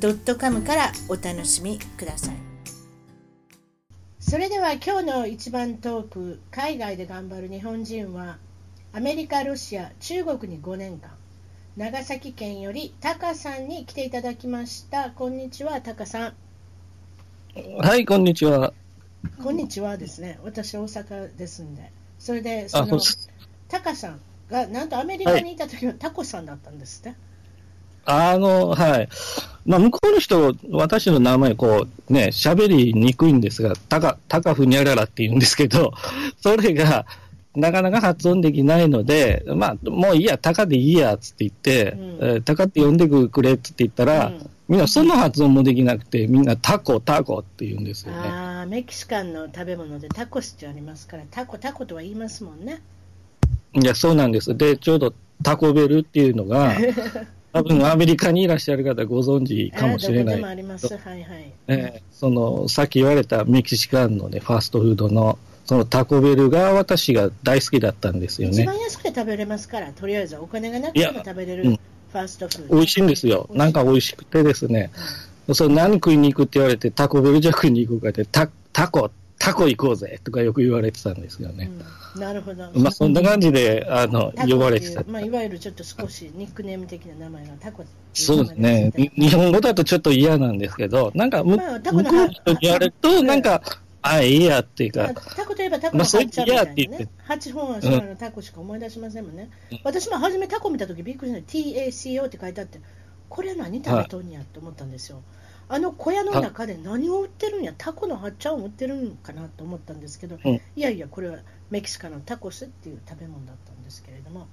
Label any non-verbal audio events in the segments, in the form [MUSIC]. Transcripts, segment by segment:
.com からお楽しみください。それでは今日の一番トーク海外で頑張る日本人はアメリカ、ロシア、中国に5年間長崎県よりタカさんに来ていただきました。こんにちはタカさん。はいこんにちは。こんにちはですね。私大阪ですんで。それでそのタカさんがなんとアメリカにいた時はタコさんだったんですね、あの、はい。まあ、向こうの人、私の名前、こう、ね、喋りにくいんですが、たか、たかふにゃららって言うんですけど、[LAUGHS] それが、なかなか発音できないので、まあ、もういいや、たかでいいや、つって言って、うん、えー、たかって呼んでくれって言ったら、うん、みんなその発音もできなくて、みんなタコ、タコって言うんですよね。ああ、メキシカンの食べ物でタコスってありますから、タコ、タコとは言いますもんね。いや、そうなんです。で、ちょうどタコベルっていうのが、[LAUGHS] 多分アメリカにいらっしゃる方ご存知かもしれない。あります。はいはい。えー、その、さっき言われたメキシカンのね、ファーストフードの、そのタコベルが私が大好きだったんですよね。一番安くて食べれますから、とりあえずお金がなくても食べれる、ファーストフード。美味しいんですよ。なんか美味しくてですね。うん、それ何食いに行くって言われて、タコベルじゃ食いに行くかって、タタコタコ行こうぜとかよく言われてたんですよね。うん、なるほど。まあそんな感じで、あの、呼ばれてた。まあいわゆるちょっと少しニックネーム的な名前がタコそうですね。日本語だとちょっと嫌なんですけど、なんか、まあ、向こうの人にやると、なんか、あ、いいやっていうか。タコといえばタコの八ちゃみたいなね。8本はそのタコしか思い出しませんもんね。うん、私も初めタコ見たときびっくりした。TACO って書いてあって、これ何食べとんやって思ったんですよ。はいあの小屋の中で何を売ってるんや、タコのハッチャを売ってるんかなと思ったんですけど、うん、いやいや、これはメキシカのタコスっていう食べ物だったんですけれども、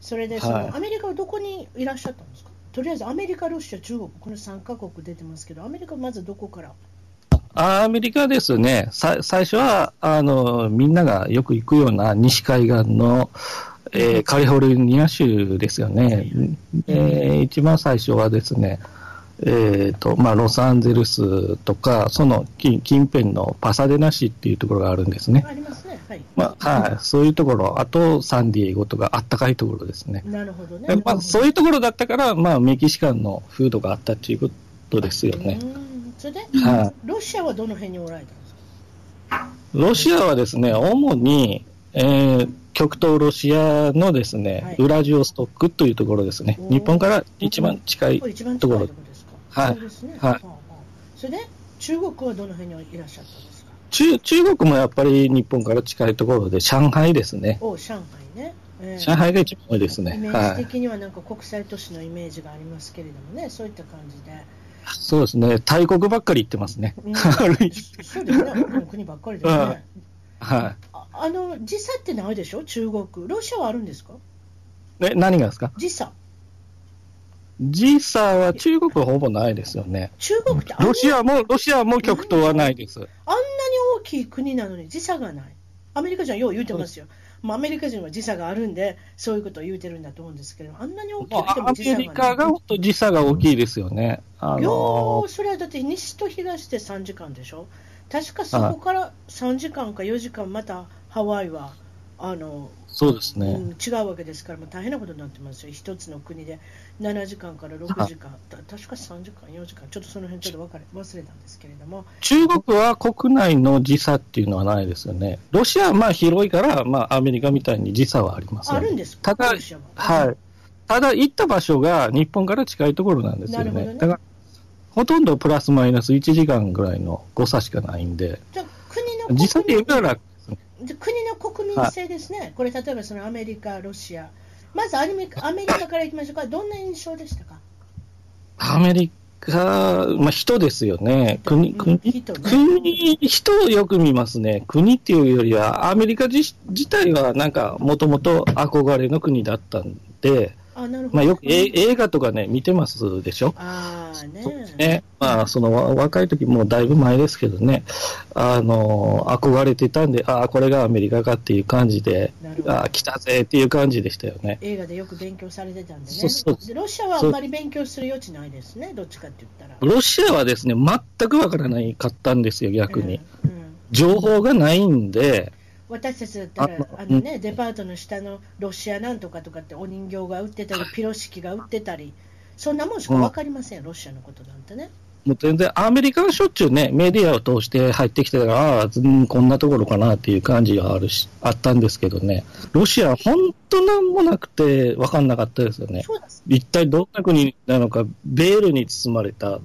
それでその、はい、アメリカはどこにいらっしゃったんですか？とりあえずアメリカ、ロシア、中国、この3カ国出てますけど、アメリカはまずどこから？アメリカですね、最初はあのみんながよく行くような西海岸の、えー、カリフォルニア州ですよね、えー、一番最初はですね、えーとまあ、ロサンゼルスとか、その近近辺のパサデナ市っていうところがあるんですね。ありますね。はい。まあ、はい。そういうところ、あとサンディエゴとかあったかいところですね。なるほどね。まあ、そういうところだったから、まあ、メキシカンのフードがあったっていうことですよね。それで、はい、ロシアはどの辺におられたんですか？ロシアはですね、主に、えー、極東ロシアのですね、はい、ウラジオストックというところですね。日本から一番近いところ。はい。そうですね。はい。それで、中国はどの辺にいらっしゃったんですか？中中国もやっぱり日本から近いところで、上海ですね。お上海ね。えー、上海が一番多いですね。イメージ的にはなんか国際都市のイメージがありますけれどもね、そういった感じで。そうですね。大国ばっかり行ってますね。うん、そうですね。国ばっかりですね。はい。あの、時差ってないでしょ？中国。ロシアはあるんですか？え、何がですか？時差。時差は中国はほぼないですよね。中国ってロシアも、ロシアも極東はないです。あんなに大きい国なのに時差がない。アメリカ人はよう言うてますよ。まあ、アメリカ人は時差があるんで、そういうことを言うてるんだと思うんですけど、あんなに大きくても時差がない。アメリカが本当時差が大きいですよね。あのー、よそれはだって西と東で3時間でしょ。確かそこから3時間か4時間またハワイはあのそうですね、うん、違うわけですから、もう大変なことになってますよ、一つの国で7時間から6時間、確か3時間、4時間、ちょっとその辺ちょっと分かれ忘れたんですけれども。中国は国内の時差っていうのはないですよね、ロシアはまあ広いから、まあ、アメリカみたいに時差はあります、ね、あるんですただ、は。い、ただ行った場所が日本から近いところなんですよね。ね。だからほとんどプラスマイナス1時間ぐらいの誤差しかないんで、じゃ国の時差で言うたら国の国民性ですね、これ、例えばそのアメリカ、ロシア、まずアメリカアメリカからいきましょうか、どんな印象でしたか？アメリカ、まあ、人ですよね、国、国、人、ね、国、人をよく見ますね、国っていうよりは、アメリカ自自体はなんか、もともと憧れの国だったんで、あなるほどまあ、よく映画とかね、見てますでしょ？あね。ね。まあ、そのわ若い時もうだいぶ前ですけどね、あの、憧れてたんで、ああ、これがアメリカかっていう感じでああ、来たぜっていう感じでしたよね。映画でよく勉強されてたんでね。そうそうでロシアはあんまり勉強する余地ないですね、どっちかって言ったら。ロシアはですね、全くわからないかったんですよ、逆に。うんうん情報がないんで、私たちだったら、ああのね、デパートの下のロシアなんとかとかってお人形が売ってたり、ピロシキが売ってたり、そんなもんしか分かりません、ロシアのことなんてね。もう全然、アメリカはしょっちゅうね、メディアを通して入ってきてたから、ああ、うんこんなところかなっていう感じがあるし、あったんですけどね、ロシアは本当なんもなくて分かんなかったですよね。一体どんな国なのか、ベールに包まれた、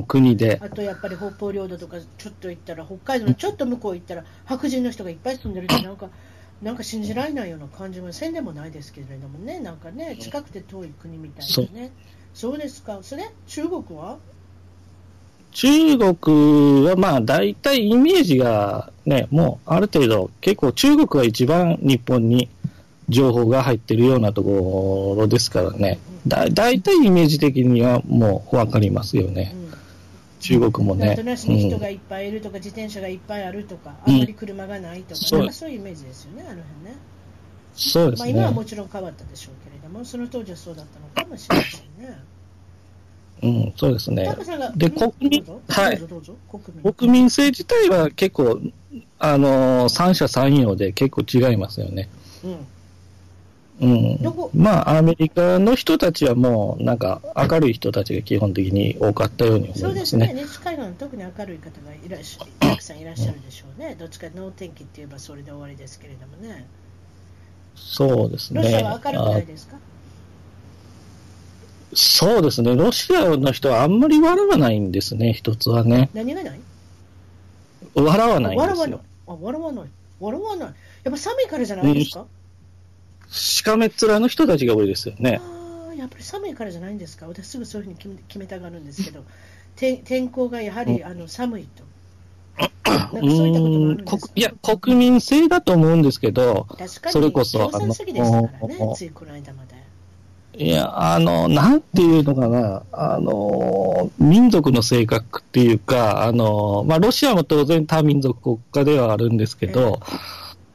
国で。あとやっぱり北方領土とかちょっと行ったら、北海道のちょっと向こう行ったら、白人の人がいっぱい住んでるって、[LAUGHS] なんか、なんか信じられないような感じもせんでもないですけれどもね、なんかね、近くて遠い国みたいなね。そうですか、それ、中国は？中国はまあ大体イメージがね、もうある程度、結構中国が一番日本に情報が入ってるようなところですからね、だ大体イメージ的にはもうわかりますよね。う、ん中国もねなんと。なしに人がうんいっぱいいるとか、自転車がいっぱいあるとか、うんあんまり車がないとか、そうなんかそういうイメージですよね、あの辺ね。まあ、そうですね。今はもちろん変わったでしょうけれども、その当時はそうだったのかもしれませんね。うん、そうですね。で、うん国民？はいどう。ぞどうぞ国民。国民性自体は結構、あのー三者三様で結構違いますよね。うんうんまあ、アメリカの人たちはもう、なんか、明るい人たちが基本的に多かったようにそうで思いますすね。ね、西海岸、特に明るい方がいらっしゃ [LAUGHS] たくさんいらっしゃるでしょうね、どっちか能天気って言えばそれで終わりですけれどもね、そうですね。ロシアは明るくなあいですか、そうですね。ロシアの人はあんまり笑わないんですね、一つはね。何がない？笑わないん笑わない笑わない。笑わない。やっぱ寒いからじゃないですか、しかめっ面の人たちが多いですよね。ああ、やっぱり寒いからじゃないんですか？私すぐそういうふうに決め決めたがるんですけど、て天候がやはり、あの寒いと。うんいや、国民性だと思うんですけど、それこそあの、ついこの間まで。いや、あの、なんていうのかな、あの、民族の性格っていうか、あの、まあ、ロシアも当然多民族国家ではあるんですけど、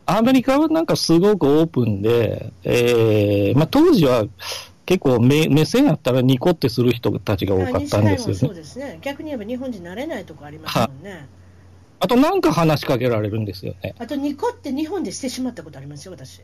アメリカはなんかすごくオープンで、えーまあ、当時は結構目目線あったらニコってする人たちが多かったんですよ西海岸もそうね。ですね。逆に言えば日本人慣れないとこありますもんね。あとなんか話しかけられるんですよね。あとニコって日本でしてしまったことありますよ、私。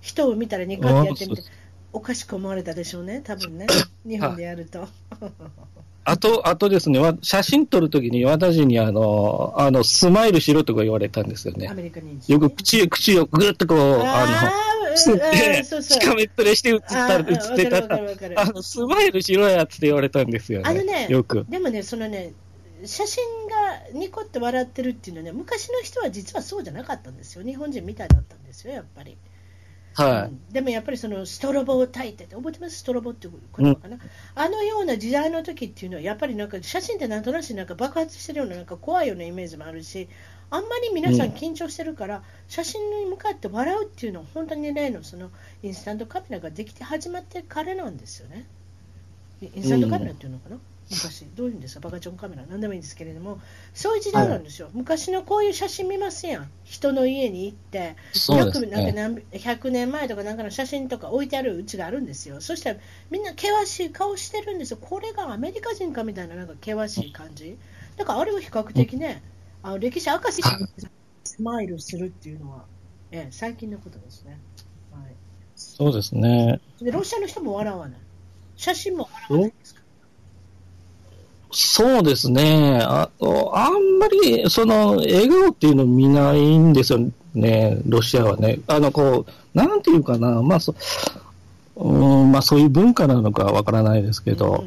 人を見たらニコってやってみてあ、おかしく思われたでしょうね、多分ね。[LAUGHS] 日本でやると。[LAUGHS] [LAUGHS] あと、あとですね、わ写真撮るときに私にあの、あの、スマイルしろとか言われたんですよねア。メリカに。よく口、口をぐっとこう、あの、って、ーそうそうしかめっ面して映った映ってたら、あの、スマイルしろやって言われたんですよね。あのねよく。でもね、そのね、写真がニコって笑ってるっていうのはね、昔の人は実はそうじゃなかったんですよ。日本人みたいだったんですよ、やっぱり。はうんでもやっぱりそのストロボを焚いてて、覚えてます？ストロボっていう言葉かな、あのような時代の時っていうのは、やっぱりなんか写真ってなんとなしなんか爆発してるようななんか怖いようなイメージもあるし、あんまり皆さん緊張してるから、写真に向かって笑うっていうのは、本当に例のそのインスタントカメラができて始まってからなんですよね。インスタントカメラっていうのかな、昔、どういうんですか、バカチョンカメラ、なんでもいいんですけれども、そういう時代なんですよ、昔のこういう写真見ますやん、人の家に行って、よくなんか何100年前とかなんかの写真とか置いてあるうちがあるんですよ、そしたらみんな険しい顔してるんですよ、これがアメリカ人かみたいななんか険しい感じ、だからあれは比較的ね、あの歴史明かしスマイルするっていうのは、ええ、最近のことですね。はい。そうですね。でロシアの人も笑わない。写真も笑わないですか？そうですね。ああんまり、その、笑顔っていうの見ないんですよね、ロシアはね。あの、こう、なんていうかな、まあ、そ、うん、まあ、そういう文化なのかわからないですけど、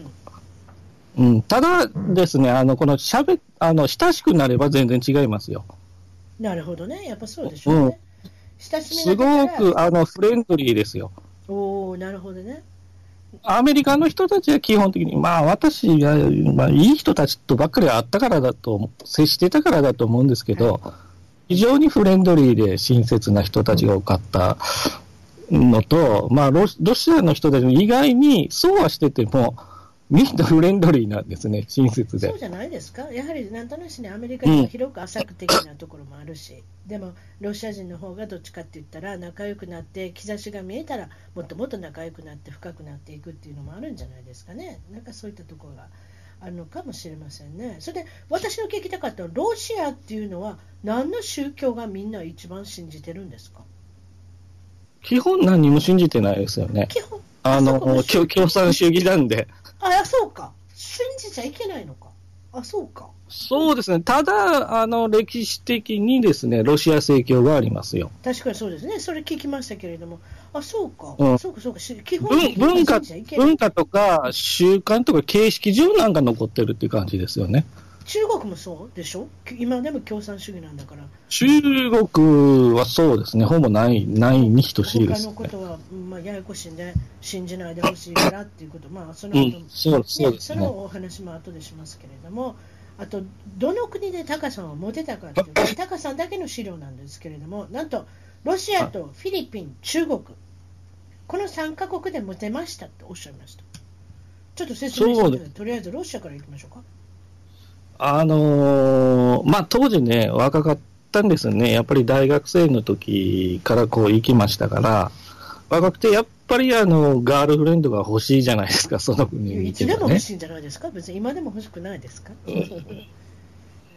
うんうん、ただですね、あの、このしゃべ、あの、親しくなれば全然違いますよ。なるほどね、やっぱそうでしょうね。親しみすごく、あの、フレンドリーですよ。おおなるほどね。アメリカの人たちは基本的に、まあ私が、まあいい人たちとばっかり会ったからだと、接してたからだと思うんですけど、非常にフレンドリーで親切な人たちが多かったのと、まあロロシアの人たちも意外にそうはしてても、みんなフレンドリーなんですね、親切でそう。じゃないですか、やはりなんとなしにアメリカでは広く浅く的なところもあるし、でもロシア人の方がどっちかって言ったら、仲良くなって、兆しが見えたら、もっともっと仲良くなって、深くなっていくっていうのもあるんじゃないですかね、なんかそういったところがあるのかもしれませんね。それで私の聞きたかったのは、ロシアっていうのは、何の宗教がみんな一番信じてるんですか？基本何も信じてないですよね。基本あの、共共産主義なんで。あそうか、信じちゃいけないのか、あそうか。そうですね。ただ、あの、歴史的にですね、ロシア正教がありますよ。確かにそうですね、それ聞きましたけれども、あそうか、うんそうか、そうか、し基本文的に文化文化とか習慣とか形式上なんか残ってるっていう感じですよね。中国もそうでしょ、今でも共産主義なんだから、中国はそうですね、ほぼない、ないに等しいで他すね。のことは、うんまあ、ややこしいんで、信じないでほしいからっていうこと、まあ、その後、うん、そうそうですね。そのお話も後でしますけれども、あと、どの国でタカさんを持てたかというと、[LAUGHS] タカさんだけの資料なんですけれども、なんと、ロシアとフィリピン、中国、この3カ国で持てましたとおっしゃいました。ちょっと説明して。とりあえずロシアからいきましょうか。あのーまあ、当時ね、若かったんですよね。やっぱり大学生の時からこう行きましたから、若くて、やっぱりあの、ガールフレンドが欲しいじゃないですか、その国にねつでも欲。しいんじゃないですか、別に今でも欲しくないですか？う [LAUGHS]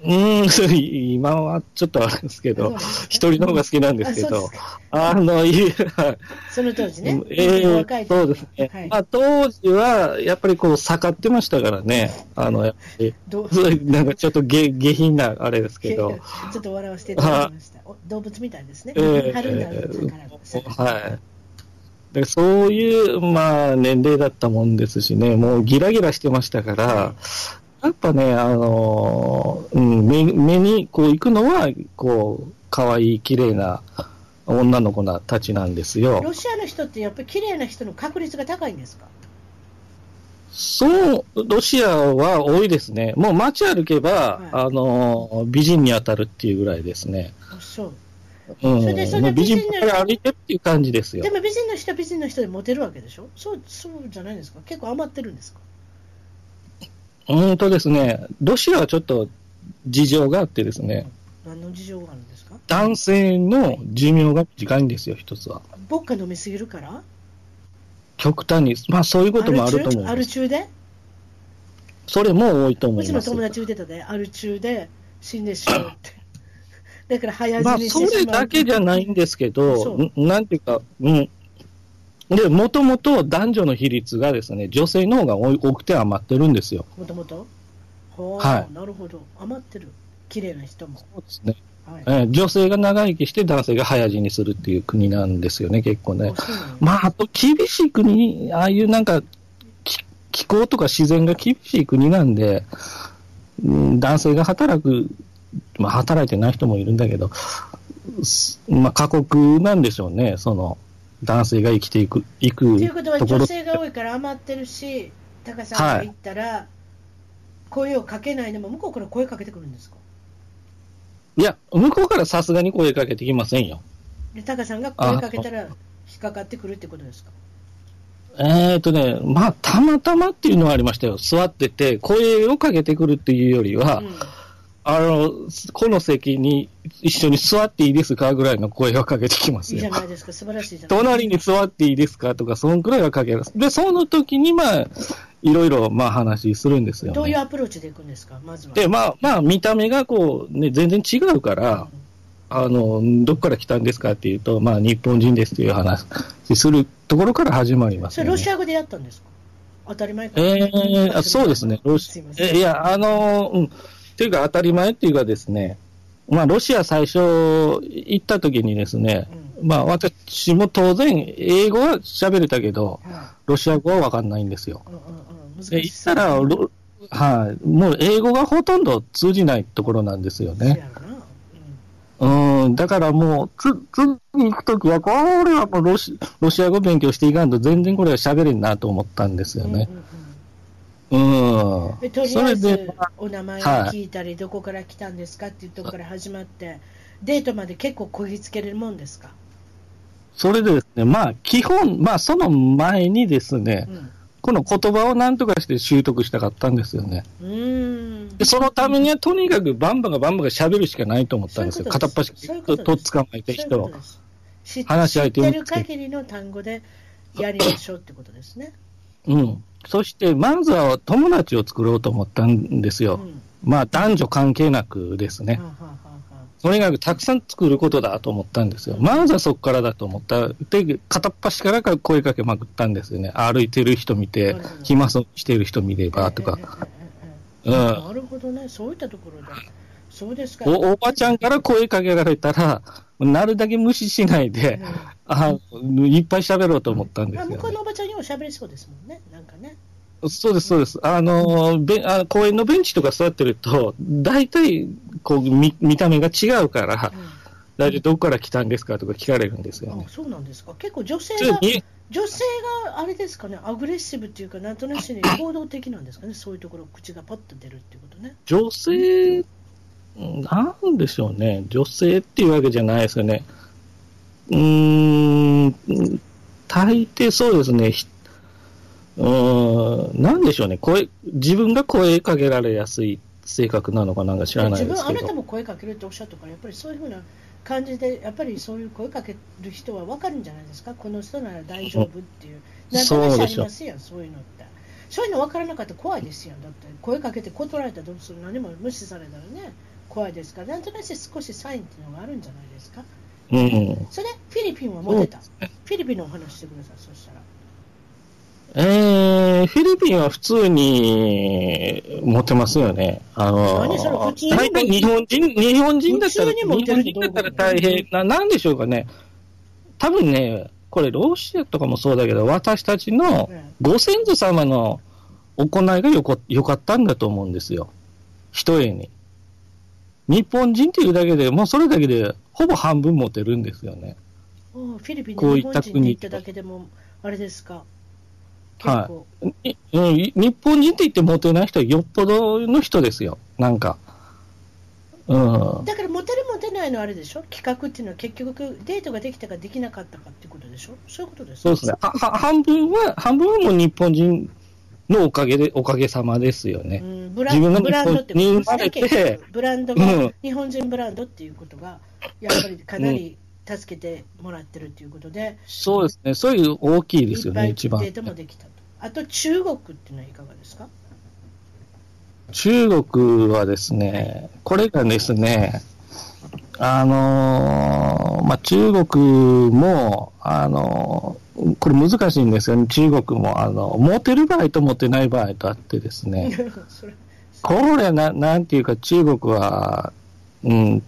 ーん、[LAUGHS] 今はちょっとあれですけど、一人の方が好きなんですけど。あの、いはい。その当時ね、ええ若い時。そうですね。はい。まあ、当時は、やっぱりこう、盛ってましたからね。あの、やっぱり、どう？そうなんかちょっと下下品なあれですけど、[LAUGHS] ちょっと笑わせていただきました。お動物みたいですね。ええ春になると宝はい。でそういう、まあ、年齢だったもんですしね、もうギラギラしてましたから、やっぱね、あのーうん、目目にこう行くのは、こう、可愛い綺麗な女の子なたちなんですよ。ロシアの人ってやっぱり綺麗な人の確率が高いんですか？そう、ロシアは多いですね。もう街歩けば、はいあの、美人に当たるっていうぐらいですね。あそう。うん。それでそ美人ば美人歩いてるっていう感じですよで。も美人の人は美人の人でモテるわけでしょ？そうそうじゃないですか？結構余ってるんですか？うんとですね、ロシアはちょっと事情があってですね、何の事情があるんですか？男性の寿命が短いんですよ、一つは。ボッカ飲みすぎるから？極端に、まあそういうこともあると思アうんです。ル中で？それも多いと思うちのいます。友達言ってたでアル中で死んでしまうって [LAUGHS] だから早まあ死にしそれてしまうだけじゃないんですけそど、んなんていうか、うん。で、もともと男女の比率がですね、女性の方が多くて余ってるんですよ。もともとはい。なるほど。余ってる。綺麗な人も、そうですね。はい。えー女性が長生きして男性が早死にするっていう国なんですよね、結構ね。あ。そうなんやまあ、あと厳しい国、ああいうなんか、気気候とか自然が厳しい国なんで、うん男性が働く、まあ、働いてない人もいるんだけど、すまあ、過酷なんでしょうね、その、男性が生きていく、いくということは女。性が多いから余ってるしタカさんが行ったら、声をかけないでも向こうから声かけてくるんですか？いや、向こうからさすがに声かけてきませんよ。でタカさんが声かけたら引っかかってくるってことですか？えーとね、まあ、たまたまっていうのはありましたよ。座ってて、声をかけてくるっていうよりは、うんあの、この席に一緒に座っていいですかぐらいの声をかけてきますよいいじゃ。ないですか素晴らしいじゃない隣に座っていいですかとか、そんくらいはかけます。で、その時に、まあ、いろいろ、まあ、話するんですよ、ね。どういうアプローチでいくんですか？まずはで、まあ、まあ、見た目がこう、ね、全然違うから、あの、どこから来たんですかっていうと、まあ、日本人ですっていう話するところから始まります、そね。れロシア語でやったんですか？当たり前かええあそうですね。ロシえいや、あの、うん。っていうか当たり前っていうかですね、まあ、ロシア最初行った時にですね、まあ、私も当然、英語は喋れたけど、はロシア語はわかんないんですよ。いうんうんうん。行ったら、ロはい、もう英語がほとんど通じないところなんですよね。そうん。うん、だからもう、つ、次に行くときは、これはもうロシロシア語勉強していかんと全然これは喋れんなと思ったんですよね。うんうんうんうん。でとりそれあえずで、お名前をはい聞いたり、どこから来たんですかっていうところから始まって、デートまで結構こぎつけれるもんですか、それでですね、まあ、基本、まあ、その前にですね、うんこの言葉をなんとかして習得したかったんですよね。うんで、そのためにはとにかくバンバがバンバが喋るしかないと思ったんですよ。そういうこと片っ端ととっ捕まえて人を。話し相手を知ってる限りの単語でやりましょうってことですね。うん。そしてまずは友達を作ろうと思ったんですよ。うん、まあ男女関係なくですね。とにかくたくさん作ることだと思ったんですよ。まずはそこからだと思った。で、片っ端から声かけまくったんですよね。歩いてる人見て、暇そうしてる人見ればとか。なるほどね、そういったところだ。そうですか。おおばちゃんから声かけられたら、なるだけ無視しないで、あいっぱい喋ろうと思ったんですよ、ねまあ向こうの。おばちゃんにも喋りそうですもんね、なんかね。そうです、そうです。あの、べあ公園のベンチとか座ってると、大体、こう、見見た目が違うから、大体どこから来たんですかとか聞かれるんですよね。あそうなんですか。結構女性が、女性があれですかね、アグレッシブっていうか、なんとなしに行動的なんですかね、そういうところ、口がパッと出るっていうことね。女性、なんでしょうね。女性っていうわけじゃないですよね。うーん、大抵そうですね。ひうーん、なんでしょうね。声、自分が声かけられやすい性格なのかなんか知らない自分、ですけど。あなたも声かけるっておっしゃったから、やっぱりそういうふうな感じで、やっぱりそういう声かける人は分かるんじゃないですか、この人なら大丈夫っていう、なんとなしありますやん、そういうのって。そういうの分からなかったら怖いですよ、だって声かけて断られたらどうする、何も無視されたらね、怖いですか？ら、なんとなし少しサインっていうのがあるんじゃないですか？うん。それ、フィリピンはモテた？フィリピンのお話してください、そしたら。えー、フィリピンは普通に持ってますよね。あの何それ普通に？大体日本人、日本人だったら、普通に持ってる日本人だったら大変な、なんでしょうかね。多分ね、これロシアとかもそうだけど、私たちのうんご先祖様の行いがよこよかったんだと思うんですよ。一重に。日本人っていうだけで、もうそれだけで、ほぼ半分持てるんですよね。おフィリピンに日本人に行っただけでも、あれですか？結はいうん、い日本人って言ってモテない人はよっぽどの人ですよ。なんか。うん。だからモテるモテないのあれでしょ？企画っていうのは結局デートができたかできなかったかっていうことでしょ？そういうことですそうですね。はは半分は、半分はもう日本人のおかげで、おかげさまですよね。うん、ブラ自分がブランドってブランドが、うん日本人ブランドっていうことがやっぱりかなり助けてもらってるっていうことで、そうですね。そういう大きいですよね、一番デー。トもできたとあと中国っていうのはいかがですか？中国はですね、これがですね、あのーまあ、中国も、あのーこれ難しいんですよ。ね、中国も、あの、持てる場合と持てない場合とあってですね、[LAUGHS] これな、なんていうか、中国は、うん、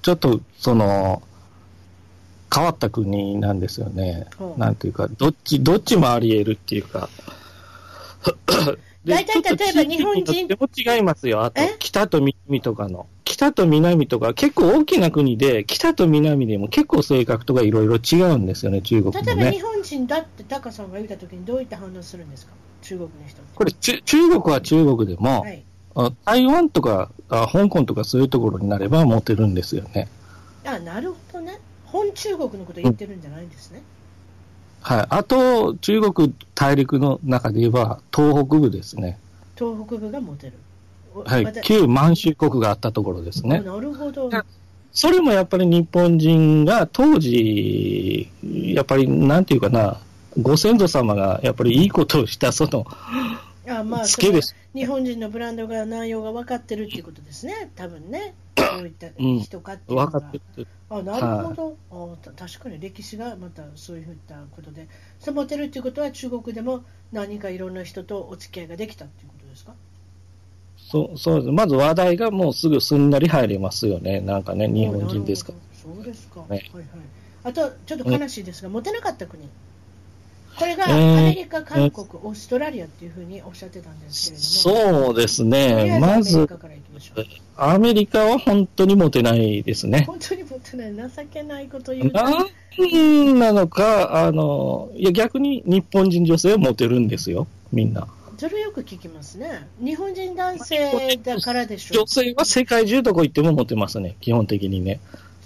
ちょっと、その、変わった国なんですよね。なんていうか、どっち、どっちもあり得るっていうか。で大体例えば日本人地域によっても違いますよ。あとえ、北と南とかの。北と南とか、結構大きな国で、北と南でも結構性格とかいろいろ違うんですよね、中国もね。例えば日本人だってタカさんが言ったときにどういった反応するんですか？中国の人これ、中中国は中国でも、はい、あ台湾とかあ香港とかそういうところになれば持てるんですよね。あなるほどね本中国のこと言ってるんじゃないんですね、はい。あと、中国大陸の中で言えば、東北部ですね。東北部がモテるおはい。旧満州国があったところですあね。なるほどそれもやっぱり日本人が当時、やっぱりなんていうかな、ご先祖様がやっぱりいいことをした、その、あまあ好きです。日本人のブランドが内容が分かってるっていうことですね。多分ね。[CLEARS THROAT] そういった人かっていうのが、分かってる。あなるほど、あた確かに歴史がまたそういったことで。そうモテるっていうことは中国でも何かいろんな人とお付き合いができたっていうことですか？そう、そうです。まず話題がもうすぐすんなり入りますよね。なんかね、日本人ですかそうですか、ねはいはい。あとちょっと悲しいですが、モテなかった国これがアえーメリカ、韓国、オーストラリアっていうふうにおっしゃってたんですけれども、そうですね。まず。アメリカは本当にモテないですね。本当にモテない、情けないこと言うななんなのか、あの、いや逆に日本人女性はモテるんですよ、みんな。それよく聞きますね。日本人男性だからでしょ女性は世界中どこ行ってもモテますね、基本的にね。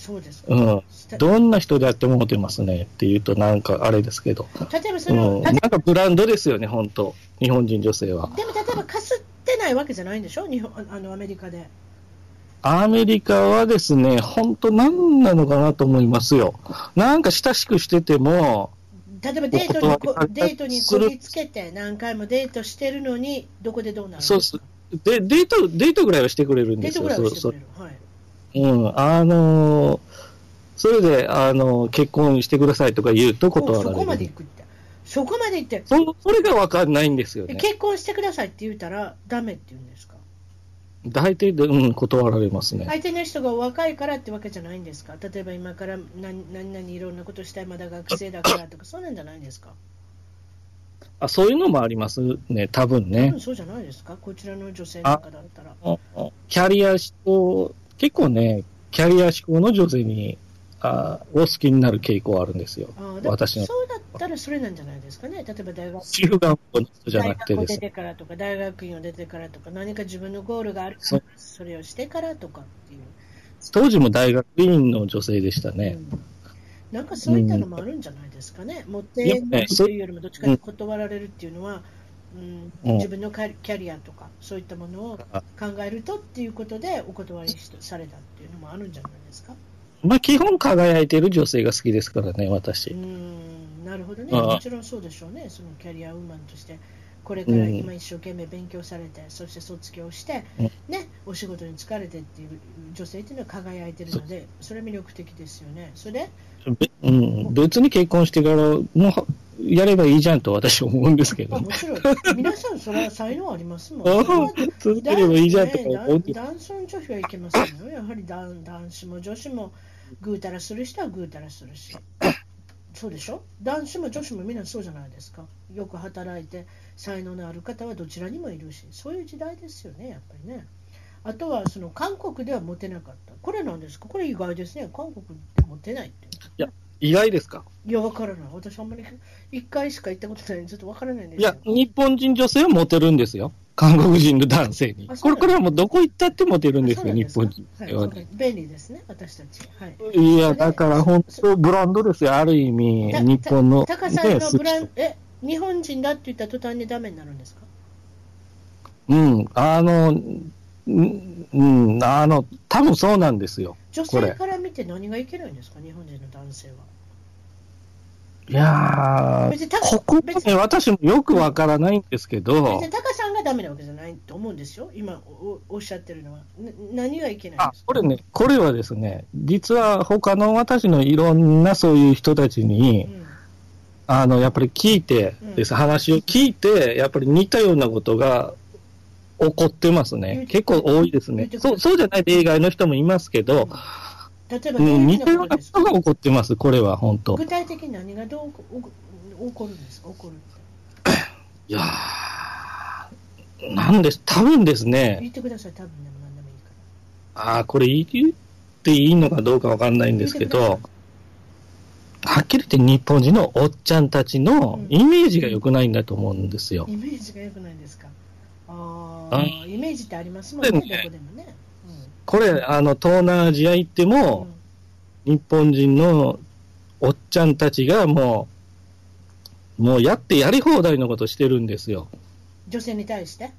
そうですか。うん。どんな人であってもモテますねって言うとなんかあれですけど。例えばそうん。の、なんかブランドですよね、本当日本人女性は。でも例えばかすってないわけじゃないんでしょ？日本あのアメリカで。アメリカはですね、本当何なのかなと思いますよ。なんか親しくしてても、例えばデートにこデートにこぎつけて何回もデートしてるのにどこでどうなるんですかそうすでデート、デートぐらいはしてくれるんですよ。デートぐらいはしてそうくれる。はい。うん、あのーそれで、あのー結婚してくださいとか言うと断おそこまられる。で行くって。そこまで行って、そそれが分かんないんですよね。結婚してくださいって言ったらダメって言うんですか？大体で、うん、断られますね。相手の人がお若いからってわけじゃないんですか？例えば今から何何々いろんなことしたい、まだ学生だからとか、[COUGHS] そうなんじゃないんですか？あそういうのもありますね、多分多ね分。そうじゃないですか？こちらの女性なんかだったら。キャリア志向、結構ね、キャリア志向の女性に、あお好きになる傾向あるんですよ。私のそうだったらそれなんじゃないですかね。例えば大学中学校の人じゃ大なくて学を出ですね。てからとか、大学院を出てからとか、何か自分のゴールがあるそうそれをしてからとかっていう。当時も大学院の女性でしたね。うんなんかそういったのもあるんじゃないですかね。持っていやねというよりも、どっちかというと断られるっていうのは、うん。うん。自分のキャリアとか、そういったものを考えるとっていうことでお断りしされたっていうのもあるんじゃないですか？まあ、基本輝いてる女性が好きですからね、私。うん。なるほどね、もちろんそうでしょうね、そのキャリアウーマンとして、これから今一生懸命勉強されて、そして卒業して、うん。ね、お仕事に疲れてっていう女性っていうのは輝いてるので、それは魅力的ですよね。それ？うん、別に結婚してからもうやればいいじゃんと私は思うんですけどあもちろん、皆さん、それは才能ありますもん。[LAUGHS] ああそれは続ければいいじゃんとかね思うんです男子の女子はいけませんよ。やはり男男子も女子もぐうたらする人はぐうたらするし。そうでしょ？男子も女子もみんなそうじゃないですか。よく働いて才能のある方はどちらにもいるし、そういう時代ですよね、やっぱりね。あとはその韓国ではモテなかった。これなんですか？これ意外ですね。韓国でモテないって。意外ですか？いや、わからない。私あんまり一回しか行ったことないんで、ちょっとわからないんですいや、日本人女性はモテるんですよ。韓国人の男性に。これこれはもうどこ行ったってモテるんですよ、日本人はい女性はそうか便利ですね、私たち。はい。いや、だから本当ブランドですよ、ある意味、た日本の。タカさんのブラねンえ、日本人だって言った途端にダメになるんですか？うん、あの、うん、うんあの、多分そうなんですよ。女性から見て何がいけないんですか、日本人の男性は。いやー、ここね、私もよくわからないんですけど。別に、タカさんがダメなわけじゃないと思うんですよ、今おおっしゃってるのは。な何がいけないんあです、か？これね、これはですね、実は他の私のいろんなそういう人たちに、うん。あの、やっぱり聞いてです、話を聞いて、やっぱり似たようなことが起こってます言ね結構多いですねそう、そうじゃない例外の人もいますけど、例えば、うん、どういう似たようなことが起こってます、これは本当。具体的に何がどう起こ起こるんですか、起こる。いやー、なんです、多分ですね、言ってください、多分でも何でもいいかああ、これ言っていいのかどうかわかんないんですけど、はっきり言って日本人のおっちゃんたちのイメージが良くないんだと思うんですよら。。イメージが良くないんですか？あああ、イメージってありますもんね、どこでもね。これ、あの、東南アジア行ってうんも、日本人のおっちゃんたちがもう、もうやってやり放題のことしてるんですよ。女性に対して？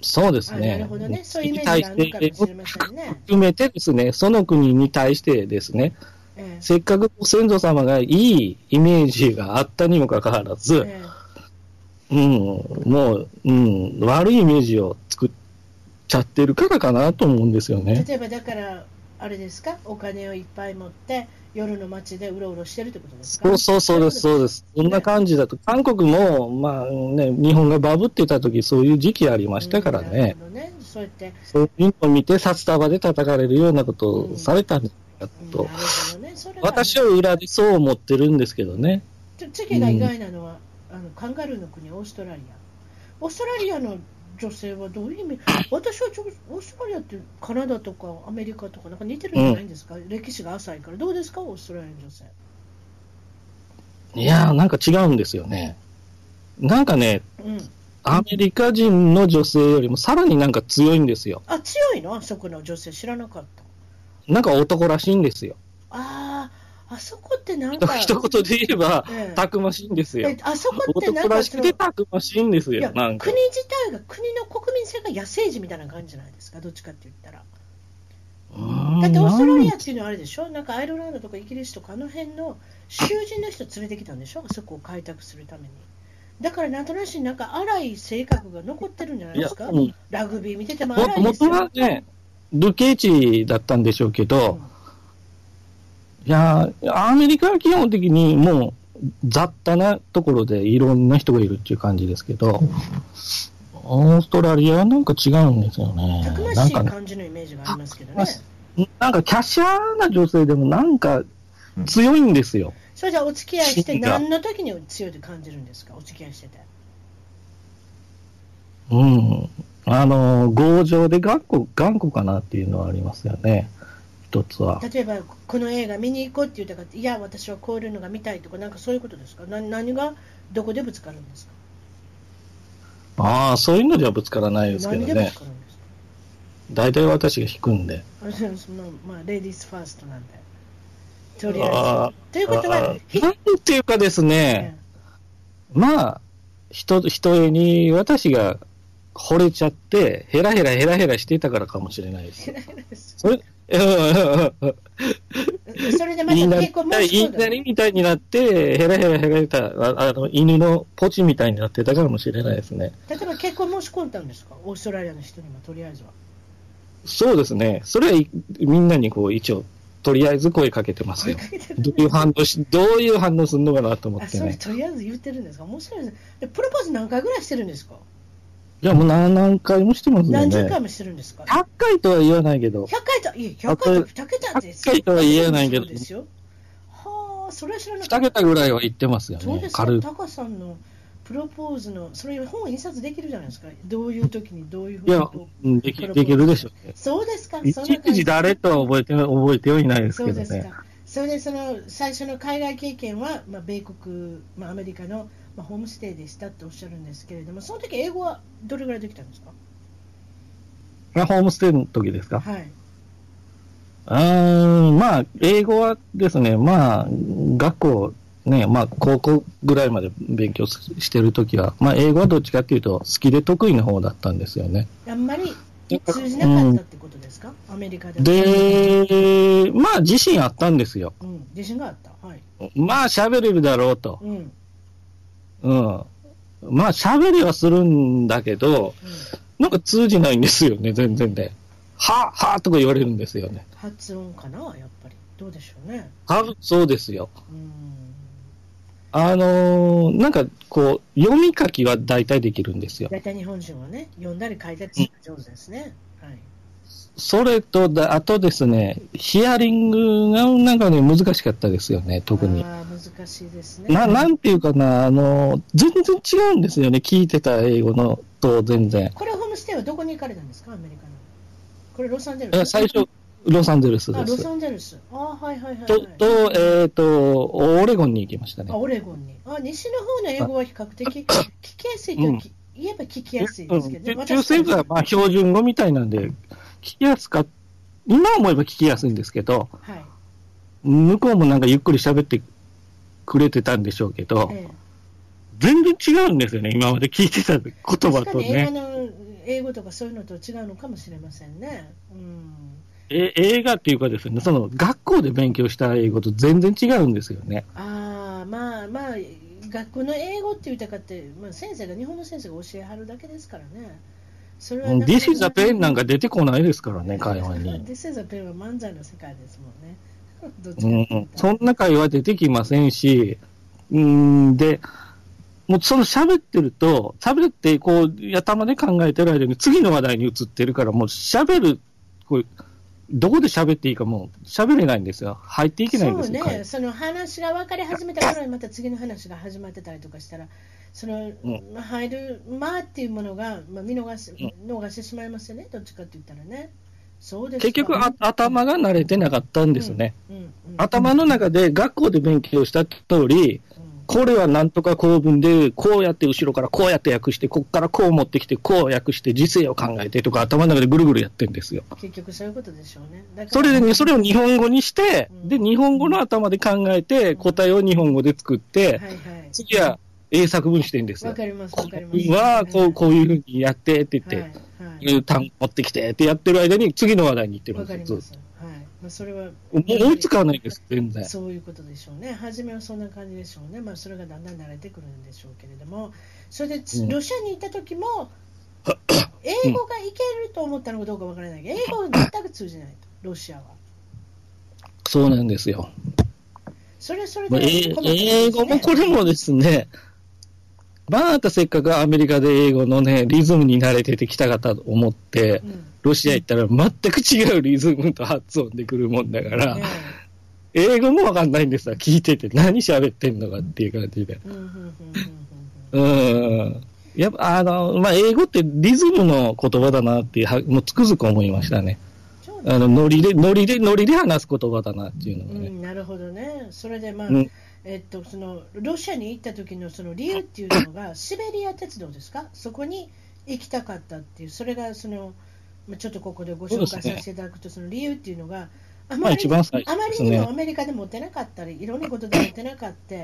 そうですね。あなるほどね。そういうイメージがあるのかもしれませんね。含めてですね、その国に対してですね、ええせっかくご先祖様がいいイメージがあったにもかかわらず、えうん、もう、うん、悪いイメージを作っちゃってるからかなと思うんですよえね。例えばだから、あれですか、お金をいっぱい持って、夜の街でうろうろしてるってことですか？そうそうそうです、そうです。そんな感じだと、韓国も、まあね、日本がバブってた時そういう時期ありましたからうんなねね。そうやって、そういうのを見て、札束で叩かれるようなことをされたんだとうんなる。ほどね。私は裏でそう思ってるんですけどね。ちょ次が意外なのは、あのカンガルーの国、オーストラリア。オーストラリアの女性はどういう意味、私はちょオーストラリアってカナダとかアメリカとかなんか似てるんじゃないんですか、歴史が浅いから、どうですか、オーストラリアの女性。いやー、なんか違うんですよね。なんかね、うん、アメリカ人の女性よりもさらになんか強いんですよ。あ強いの、あそこの女性、知らなかった。なんか男らしいんですよ。ああ、あそこってなんか。[LAUGHS] 一言で言えば、ええたくましいんですよえ。あそこってなん男からしくてたくましいんですよ。国。自体が国の国民性が野生児みたいな感じじゃないですか、どっちかって言ったら。うんだってオーストラリアっていうのはあれでしょ、なんかアイルランドとかイギリスとかあの辺の囚人の人連れてきたんでしょ、あそこを開拓するために。だからなんとなしになんか荒い性格が残ってるんじゃないですか、うんラグビー見ててもも荒いですよ。元はね、ルケーチだったんでしょうけど、うんいやー、アメリカは基本的にもう雑多なところでいろんな人がいるっていう感じですけど、オーストラリアはなんか違うんですよねたく。ましいなんかね、感じのイメージがありますけどね。なんかキャシャーな女性でもなんか強いんですよ。それじゃあお付き合いして何の時に強いと感じるんですか、お付き合いしてて。うん。あの、強情で頑固、頑固かなっていうのはありますよね。一つは。例えば、この映画見に行こうって言ったから、いや、私はこういうのが見たいとか、なんかそういうことですか？な何がどこでぶつかるんですか？ああ、そういうのではぶつからないですけどね大体私が引くんで。まあ、まあ、レディースファーストなんで。とりああえず。ということは、なんていうかですね、まあ、人、人絵に私が惚れちゃって、ヘラヘラヘラヘラしてたからかもしれないです。それ、うんうんうんうんそれでまた結婚申し込んだみたいになって、ヘラヘラヘラヘラああの犬のポチみたいになってたかもしれないですね。例えば結婚申し込んだんですかオーストラリアの人にもとりあえずは。そうですね。それはいみんなにこう一応、とりあえず声かけてますよ。どういう反応し、どういう反応するのかなと思あそれってね。とりあえず言ってるんですか？面白いですプロポーズ何回ぐらいしてるんですか？いや、もう何何回もしてますよね。何十回もしてるんですか？100回とは言わないけど、100回と、いえ、100回と2桁です100回とは言えないけどそうですよ。はあ、それは知らなか2った。桁ぐらいは言ってますよねそうで。すか。タカさんのプロポーズの、それ本印刷できるじゃないですか。どういう時にどういうふうにいや、うんでき、できるでしょうね。そうですか、いちいち誰とは覚えて、覚えてはいないですそうけどね。ですか。それでその最初の海外経験は、まあ、米国、まあ、アメリカの、まあ、ホームステイでしたっておっしゃるんですけれども、その時英語はどれぐらいできたんですか？あホームステイの時ですか？はい。うーん、まあ、英語はですね、まあ、学校、ね、まあ、高校ぐらいまで勉強ししてる時は、まあ、英語はどっちかっていうと、好きで得意な方だったんですよね。あんまり通じなかったってことですか、アメリカでは。で、まあ、自信あったんですよ。うん、自信があった。はい。まあ、喋れるだろうと。うん。うん。まあ、喋りはするんだけど、なんか通じないんですよね、全然ね。は、はとか言われるんですよね。発音かな、やっぱり。どうでしょうね。多分そうですよ。うん。あのーなんかこう、読み書きは大体できるんですよ。大体日本人はね、読んだり書いたり上手ですね。はい。それとだ、あとですね、ヒアリングがなんかね、難しかったですよね、特に。難しいですね。な、なんていうかな、あのー全然違うんですよね、聞いてた英語のと全然。これホームステイはどこに行かれたんですか、アメリカの？これロサンゼルス？え最初、ロサンゼルスあ、ロです。サンゼルス。あはいはいはい、はい。と、と、えっ、と、オレゴンに行きましたねあ、。オレゴンに。あ、西の方の英語は比較的 [COUGHS] 聞きやすいとうんき、言えば聞きやすいうんですけどね。中中西部はまあ標準語みたいなんで、聞きやすか今思えば聞きやすいんですけど、はい。向こうもなんかゆっくり喋ってくれてたんでしょうけど、え全然違うんですよね、今まで聞いてた言え、葉確かとに映画ね。の英語とかそういうのと違うのかもしれませんね。うん。え映画っていうかですね、その学校で勉強した英語と全然違うんですよね。ああ、まあまあ、学校の英語って言ったかって、まあ、先生が、日本の先生が教えはるだけですからね。それは This is a pen なんか出てこないですからね、会話に。[LAUGHS] This is a pen は漫才の世界ですもんね。[LAUGHS] そんな会話出てきませんし、うんで、もうその喋ってると、喋ってこう、頭で考えてる間に次の話題に移ってるから、もう喋る、こうどこで喋っていいかもう喋れないんですよ。入っていけないんですよ。そうね、その話が分かり始めた頃にまた次の話が始まってたりとかしたら、その、う入る間っていうものが、まあ、見逃し逃してしまいますよね、どっちかって言ったらね。そうですか結局あ、頭が慣れてなかったんですね。頭の中で学校で勉強した通り、うんこれはなんとか構文で、こうやって後ろからこうやって訳して、こっからこう持ってきて、こう訳して、時勢を考えてとか、頭の中でぐるぐるやってるんですよ。結局そういうことでしょうね。それでね、それを日本語にして、うんで、日本語の頭で考えて、答えを日本語で作って。次は英作文してるんですよ。わかります、こわかります。うは、こう、こういうふうにやってって言って、はいはいいう単語持ってきてってやってる間に、次の話題に行ってるんわかりですよ。ます。はい。まあ、それは。もう追いつかないです、全然。そういうことでしょうね。初めはそんな感じでしょうね。まあ、それがだんだん慣れてくるんでしょうけれども、それでロシアに行った時も、[COUGHS] 英語がいけると思ったのかどうかわからないけど、英語は全く通じないと、ロシアは。そうなんですよ。それはそれでね、英語もこれもですね、またせっかくアメリカで英語のね、リズムに慣れててきたかと思って、うんロシア行ったら全く違うリズムと発音でくるもんだから、ね英語もわかんないんですよ。聞いてて何喋ってんのかっていう感じで。うん。やっぱ、あの、まあ、英語ってリズムの言葉だなっては、もうつくづく思いましたねあの、ノリで、ノリで、ノリで話す言葉だなっていうのがね。うん、なるほどね。それでまあ、うんえっと、そのロシアに行った時のその理由っていうのが、[COUGHS] シベリア鉄道ですか、そこに行きたかったっていう、それがその、まあ、ちょっとここでご紹介させていただくと、その理由っていうのが、あまあ一番最あまりにもアメリカで持てなかったり、いろんなことで持てなかった、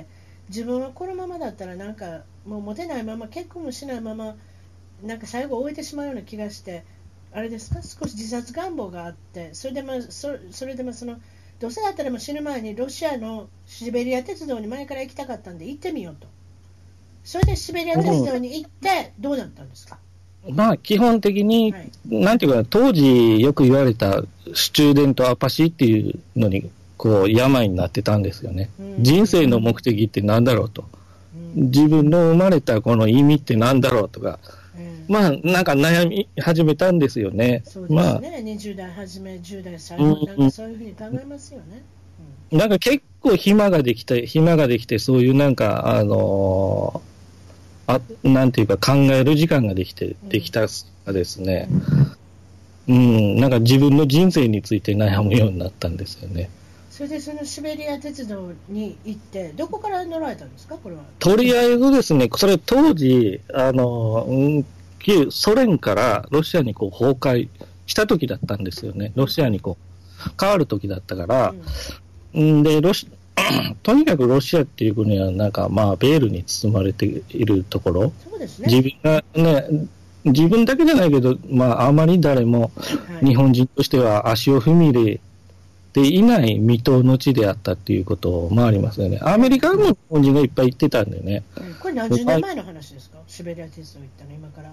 自分はこのままだったら、なんかもう持てないまま、結婚もしないまま、なんか最後終えてしまうような気がして、あれですか、少し自殺願望があって、それでまあ、そそれでまあその、どうせだったらもう死ぬ前にロシアのシベリア鉄道に前から行きたかったんで行ってみようと。それでシベリア鉄道に行ってどうだったんですか、まあ、基本的に、はいなんていうか、当時よく言われたスチューデントアパシーっていうのに、こう、病になってたんですよね。うん人生の目的って何だろうと。うん自分の生まれたこの意味って何だろうとか、ええまあ、なんか悩み始めたんですよね。そうですまあ、ね、20代初め、10代最後、うんなんかそういうふうに考えますよね。なんか結構暇ができて、暇ができて、そういうなんか、あのーあ、なんていうか考える時間ができて、できたですね。うん、なんか自分の人生について悩むようになったんですよね。それでそのシベリア鉄道に行って、どこから乗られたんですか、これは。とりあえずですね、それ当時、あの、うん旧ソ連からロシアにこう崩壊した時だったんですよね。ロシアにこう変わる時だったから、んで、ロシ、[CLEARS THROAT] とにかくロシアっていう国はなんかまあベールに包まれているところ、そうですね。自分がね、自分だけじゃないけど、まああまり誰もはい日本人としては足を踏み入れていない未踏の地であったっていうこともありますよね。アメリカも日本人がいっぱい行ってたんでね。うんこれ何十年前の話ですか、シベリア鉄道行ったの、今から。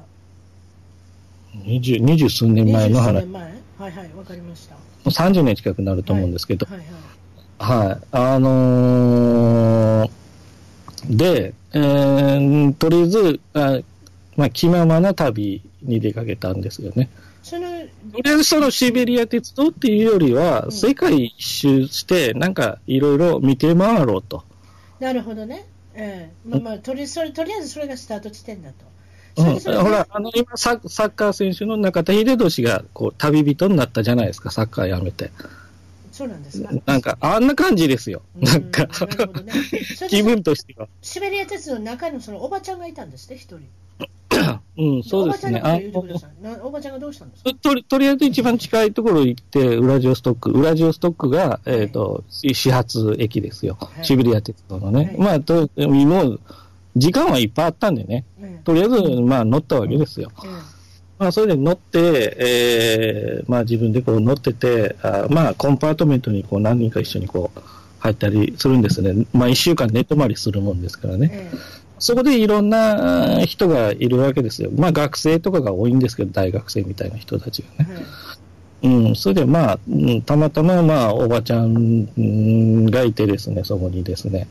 二十、二十数年前の20話、年前？はいはい、わかりました。もう30年近くなると思うんですけど、はいはい。はい。あのーで、えーとりあえず、あまあ、気ままな旅に出かけたんですよね。そのとりあえずそのシベリア鉄道っていうよりは、うん世界一周して、なんかいろいろ見て回ろうと。なるほどね。ええまあまあ、とりそれとりあえずそれがスタート地点だと。うん、ほら、あの、今サ、サッカー選手の中田秀俊が、こう、旅人になったじゃないですか、サッカーやめて。そうなんですか。なんか、あんな感じですよ。うんなんか、ね気分としては。シベリア鉄道の中のそのおばちゃんがいたんですね、一人。うん、そうですね。あおばちゃんがどうしたんですか？とりとりあえず一番近いところ行って、ウラジオストック。ウラジオストックが、えっ、と、始発駅ですよ。はいシベリア鉄道のね。はいまあ、と、もう、時間はいっぱいあったんでね。ええとりあえず、まあ、乗ったわけですよ。えまあ、それで乗って、えー、まあ、自分でこう乗ってて、あまあ、コンパートメントにこう何人か一緒にこう、入ったりするんですね。まあ、一週間寝泊まりするもんですからえね。えそこでいろんなあ人がいるわけですよ。まあ、学生とかが多いんですけど、大学生みたいな人たちがね。うん、それでまあ、うんたまたままあ、おばちゃんがいてですね、そこにですね。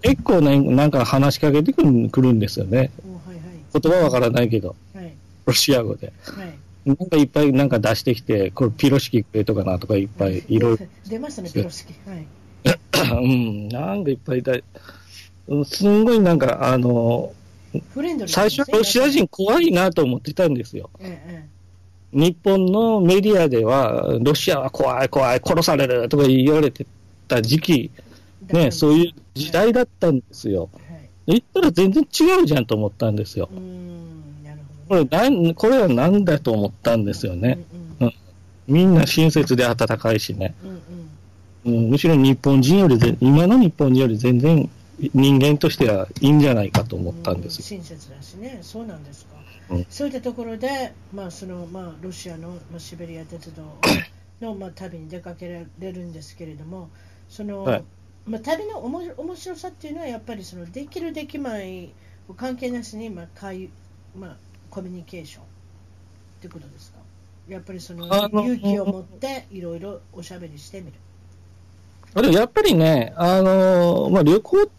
結構ね、なんか話しかけてくるくるんですよね。おはい言葉わからないけど、はいはいロシア語で。はいなんかいっぱいなんか出してきて、これピロシキくれとかなとかいっぱいいろい [LAUGHS] 出ましたね、ピロシキ。はい。ろ、[LAUGHS] うん、なんかいっぱいだ、うんすんごいなんかあの、最初はロシア人怖いなと思ってたんですよ。ええ日本のメディアでは、ロシアは怖い怖い、殺されるとか言われてた時期、ええね、そういう時代だったんですよ。はい言ったら全然違うじゃんと思ったんですよ。これなん、これは何だと思ったんですよね。ね。うんみんな親切で温かいしね。うんうんうん、むしろ日本人よりぜ、今の日本人より全然人間としてはいいんじゃないかと思ったんですよ。親切だしね、そうなんですか。うんそういったところで、まあそのまあ、ロシアの、まあ、シベリア鉄道の、まあ、旅に出かけられるんですけれども、そのはいまあ、旅のおも面白さっていうのは、やっぱりそのできる、できまい関係なしに、まあ会まあ、コミュニケーションってことですか？やっぱりその勇気を持っていろいろおしゃべりしてみる。あれやっぱりね、あのーまあ、旅行、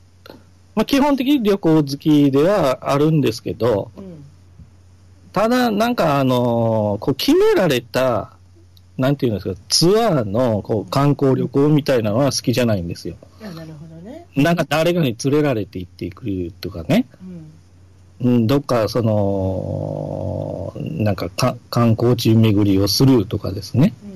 まあ、基本的に旅行好きではあるんですけど、うんただ、なんかあのーこう決められた、なんていうんですか、ツアーのこう観光旅行みたいなのは好きじゃないんですよ。あなるほどね。なんか誰かに連れられて行ってくるとかね。うんうん、どっか、その、なんかか観光地巡りをするとかですね。うん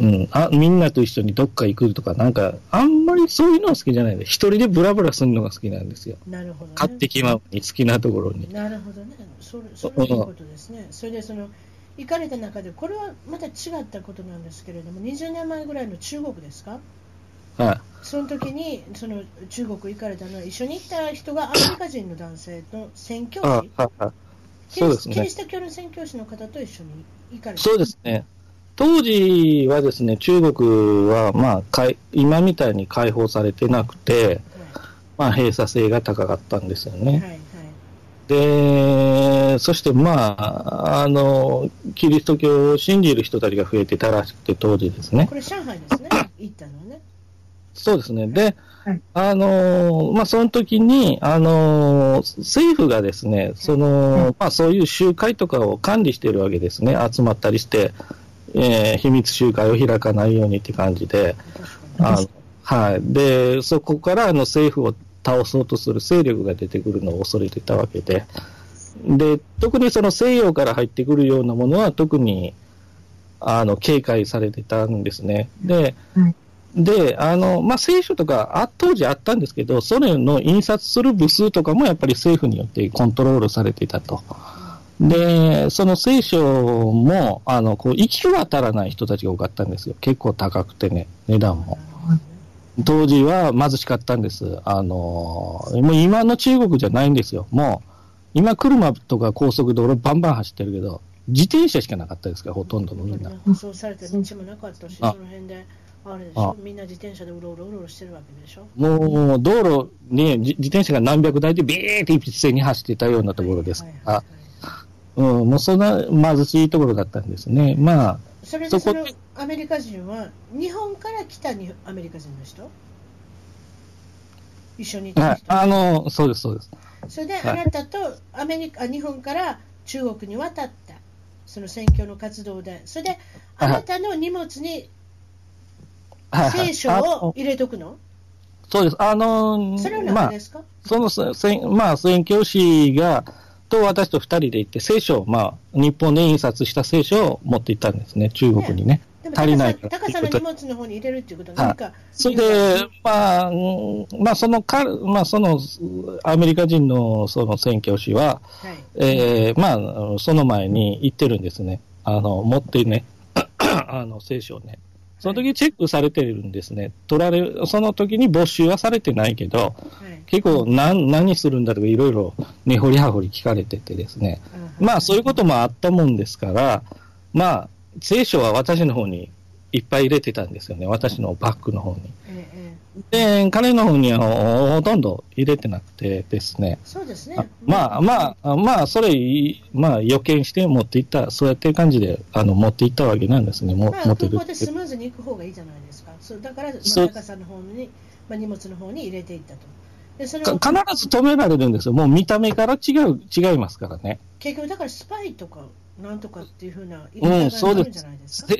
うん、あ、みんなと一緒にどっか行くとか、なんか、あんまりそういうのは好きじゃないんで、一人でブラブラするのが好きなんですよ。なるほど、ね。買ってきまうに好きなところに。なるほどね、それそれはいいことですね。それでその行かれた中で、これはまた違ったことなんですけれども、20年前ぐらいの中国ですか、はい。その時にその中国行かれたのは、一緒に行った人がアメリカ人の男性の宣教あ師、ああキリスキリス。ト教の宣教師の方と一緒に行かれた？そうですね。当時はですね、中国は、まあ、かい今みたいに解放されてなくて、まあ、閉鎖性が高かったんですよはい、ね。はい、はい。で、そしてまあ、あの、キリスト教を信じる人たちが増えてたらしくて、当時ですねこ。れ、上海ですね、行ったのはね。そうですね。ではい、あの、まあ、その時に、あの、政府がですね、その、まあ、そういう集会とかを管理しているわけですね。集まったりして、えー秘密集会を開かないようにって感じで、あのはい。で、そこからあの政府を倒そうとする勢力が出てくるのを恐れてたわけで、で、特にその西洋から入ってくるようなものは特に、あの、警戒されてたんですね。で、はいで、あの、まあ、聖書とかあ、当時あったんですけど、それの印刷する部数とかもやっぱり政府によってコントロールされていたと。で、その聖書も、あの、こう、行き渡らない人たちが多かったんですよ。結構高くてね、値段も。当時は貧しかったんです。あの、もう今の中国じゃないんですよ。もう、今車とか高速道路バンバン走ってるけど、自転車しかなかったですから、ほとんどのみんな。舗装された道もなかったし、そあの辺で、あれでしょあ、みんな自転車でうろうろうろうろしてるわけでしょ。もう、道路に自自転車が何百台でビーって一斉に走っていたようなところですうん、もうそんな貧しいところだったんですね。まあ、それでそのアメリカ人は、日本から来たにアメリカ人の人？一緒にいたはい、人、あの、そうです、そうです。それではい。あなたとアメリカ、日本から中国に渡った、その選挙の活動で、それであなたの荷物にはいはい。聖書あのを入れとくの？そうです。あの、それはまあ何で、すか、そのせ、せんまあ、宣教師が、と私と二人で行って、聖書を、まあ、日本で印刷した聖書を持って行ったんですね、中国にね。でも足りない高さ高さの荷物の方に入れるっていうことは、何か、それで、まあ、うんまあ、そのか、まあ、その、アメリカ人のその宣教師は、はい、えーまあ、その前に行ってるんですね。あの、持ってね、[CLEARS THROAT] あの、聖書をね。その時チェックされてるんですね。取られる、その時に没収はされてないけど、はい、結構何、何するんだとかいろいろ根掘り葉掘り聞かれててですね。まあそういうこともあったもんですから、まあ、聖書は私の方にいっぱい入れてたんですよね。私のバッグの方に。で、彼の方にはほほとんど入れてなくてですね。そうですねあ。まあまあ、まあ、それ、まあ予見して持っていった、そうやって感じで、あの、持っていったわけなんですね。もまあ、持ってるでスムーズに行く方がいいじゃないですか。そうだから、まあ、そう高さんの方に、まあ、荷物の方に入れていったと。で、それ必ず止められるんですよ。もう見た目から違う、違いますからね。結局、だからスパイとか、なんとかっていうふうなうん、方そうです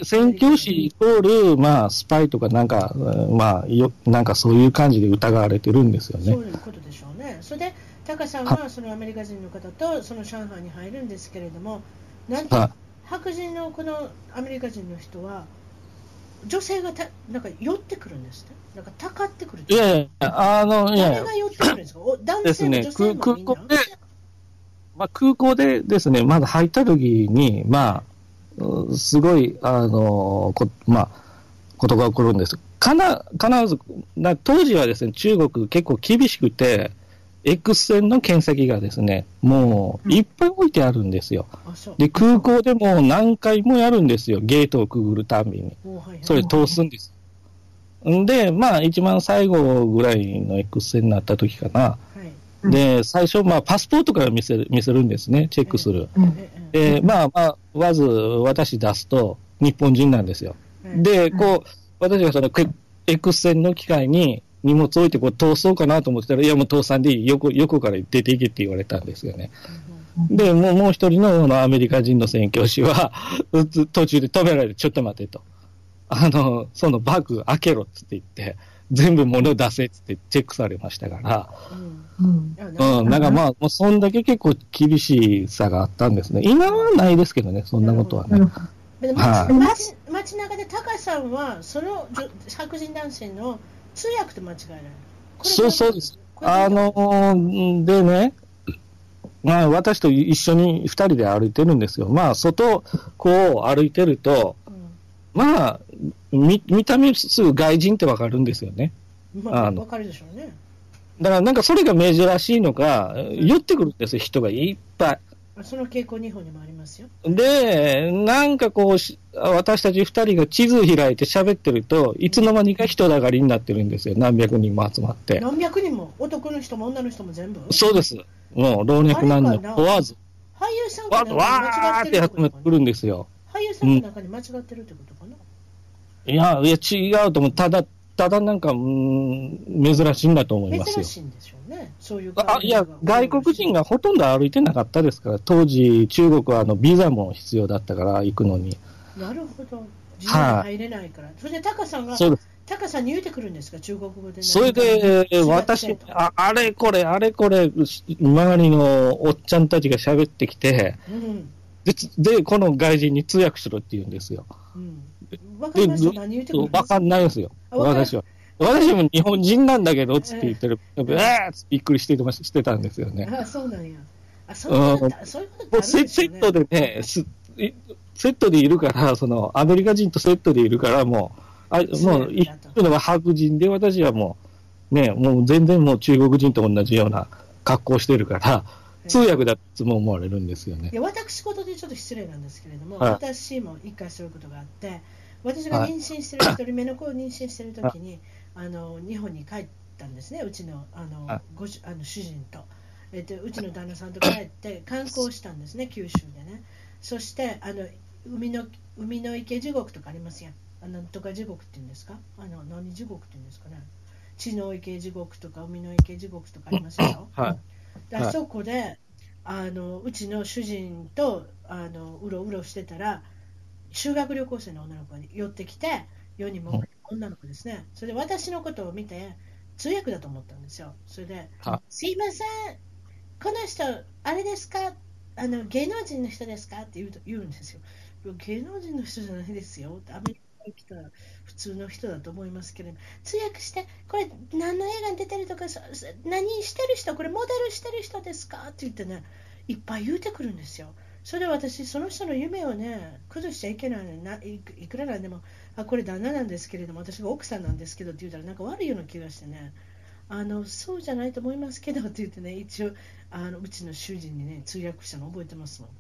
宣教師イコール、まあ、スパイとかなんか、うんまあ、よ、なんかそういう感じで疑われてるんですよね。そういうことでしょうね。それで、タカさんはそのアメリカ人の方とその上海に入るんですけれども、なんとは白人のこのアメリカ人の人は、女性がたなんか寄ってくるんですね。なんかたかってくる。いやいや、あの、いや誰が寄ってくるんですか？お男性も女性も空みんな？空港でまあ、空港でですね、まだ入った時に、まあ、うすごい、あのこまあ、ことが起こるんです。かな必ずな、当時はですね、中国結構厳しくて、X 線の検査機がですね、もういっぱい置いてあるんですよ。うで、空港でも何回もやるんですよ、ゲートをくぐるたんびに。それ通すんです。んで、まあ、一番最後ぐらいの X 線になった時かな。はいで、最初、まあ、パスポートから見せる見せるんですね、チェックする。ええで、まあまあ、まず私出すと、日本人なんですよ。ええで、こう、私がその、ク X 線の機械に荷物置いてこう通そうかなと思ってたら、いや、もう通さんでいい、横横から出ていけって言われたんですよね。で、もうもう一人のあのアメリカ人の宣教師は、[LAUGHS] 途中で止められて、ちょっと待てと。あの、そのバッグ開けろって言って、全部物出せっつってチェックされましたから、うんうん。いやうん、なんかまあ、もうそんだけ結構厳しさがあったんですね。今はないですけどね、そんなことはね。街街中で高さんはその女白人男性の通訳と間違えられる。そうそうです。あのーでね、まあ、私と一緒に二人で歩いてるんですよ。まあ、外、こう歩いてると、うんまあ、見見た目すぐ外人ってわかるんですよね。まあ、わかるでしょうね。だからなんかそれが珍しいのか、寄ってくるんですよ、人がいっぱい。その傾向日本にもありますよ。で、なんかこうし、私たち二人が地図開いて喋ってると、いつの間にか人だかりになってるんですよ。何百人も集まって。何百人も？男の人も女の人も全部？そうです。もう老若男女問わず、俳優さんかわなんかわーって集まってくるんですよ。の中に間違ってるってことかな。いや、いや、違うと思う。ただ、ただなんか、うーん、珍しいんだと思いますよ珍。しいんでしょうね。そういうあいや、外国人がほとんど歩いてなかったですから、当時、中国はあのビザも必要だったから、行くのに。なるほど。自由に入れないから。それでタカさんが。タカさんに言うてくるんですか、中国語で。それで、私、ああれこれ、あれこれ、周りのおっちゃんたちが喋ってきて、うん。で、この外人に通訳しろって言うんですよ。うん。わかりました。何言うてくるわかんないですよ、私は。私も日本人なんだけど、つって言ってる。えーっつってびっくりしてまししてたんですよね。あ、そうなんや。あ、そういうことってそういうことってあもうセセットでね、すいセットでいるから、その、アメリカ人とセットでいるから、もう、あもう、いるのが白人で、私はもう、ね、もう全然もう中国人と同じような格好してるから、通訳だっていつも思われるんですよねい。や私事でちょっと失礼なんですけれども、はい私も一回そういうことがあって、私が妊娠してる、一人目の子を妊娠してるときに、[COUGHS] あの日本に帰ったんですね、うちのあのはいご主あの主人と、えっと、うちの旦那さんと帰って [COUGHS] 観光したんですね、九州でね。そしてあの海の海の池地獄とかありますやん。あなんとか地獄っていうんですか？あの何地獄っていうんですかね？地の池地獄とか海の池地獄とかありますよ。[COUGHS] はい。はいであそこであのうちの主人とあのうろうろしてたら修学旅行生の女の子が寄ってきて世にも女の子ですね。それで私のことを見て通訳だと思ったんですよ。それでは「すいません。この人あれですか？あの芸能人の人ですか?」って言うと言うんですよ。芸能人の人じゃないですよ。アメリカに来た普通の人だと思いますけれど通訳して、これ何の映画に出てるとか、何してる人、これモデルしてる人ですか？って言ってね、いっぱい言うてくるんですよ。それで私、その人の夢をね、崩しちゃいけないのないくらなんでも、あ、これ旦那なんですけれども、私が奥さんなんですけどって言ったら、なんか悪いような気がしてね、あのそうじゃないと思いますけどって言ってね、一応、あのうちの主人にね、通訳したの覚えてますもん。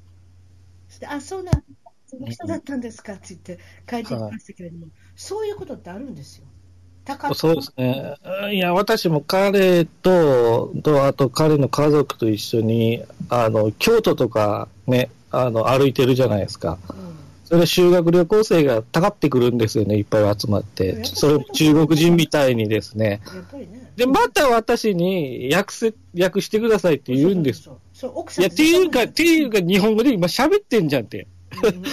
そあ、そうなんその人だったんですか？って言って帰ってきましたけれども、そういうことってあるんですよ。高そうですね。いや、私も彼と、と、あと彼の家族と一緒に、あの、京都とかね、あの、歩いてるじゃないですか。うんそれ修学旅行生がたかってくるんですよね、いっぱい集まって。それも中国人みたいにですね。ね。で、また私に訳せ、訳してくださいって言うんです。そうそうそう奥さんいや、っていうか、っていうか、日本語で今喋ってんじゃんって。うんうん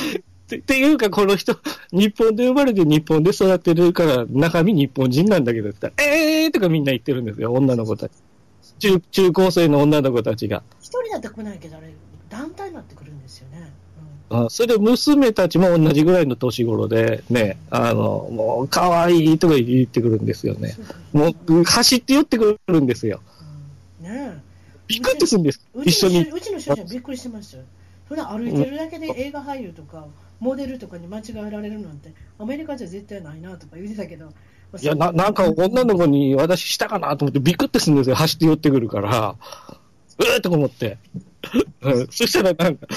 ってっていうか、この人、[LAUGHS] 日本で生まれて日本で育ってるから、中身日本人なんだけどって言ったら、えーとかみんな言ってるんですよ、女の子たち。中、中高生の女の子たちが。一人だって来ないけど、あれ、団体になってくるんですよね。うんそれで娘たちも同じぐらいの年頃で、ね、あの、もう、可愛いとか言ってくるんですよね。もう、走って寄ってくるんですよ。うんねえびっくりするんです。一緒に。うちの主人はびっくりしてますよ。普段歩いてるだけで映画俳優とかモデルとかに間違えられるなんてアメリカじゃ絶対ないなとか言ってたけど、いや、な、なんか女の子に私したかなと思ってびくってするんですよ。走って寄ってくるから。うーっと思って。うん、[LAUGHS] そしたらなんか、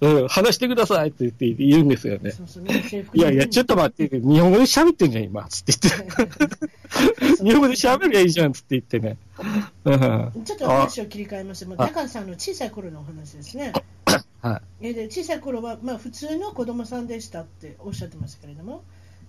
うん、話してくださいって言って言うんですよね。いやいや、ちょっと待って、日本語で喋ってんじゃん、今。つって言って。日本語で喋りゃいいじゃん、つって言ってね。うん。ちょっと話を切り替えまして、まあ、高橋さんの小さい頃のお話ですね。はい。えで小さい頃は、まあ、普通の子供さんでしたっておっしゃってましたけれども、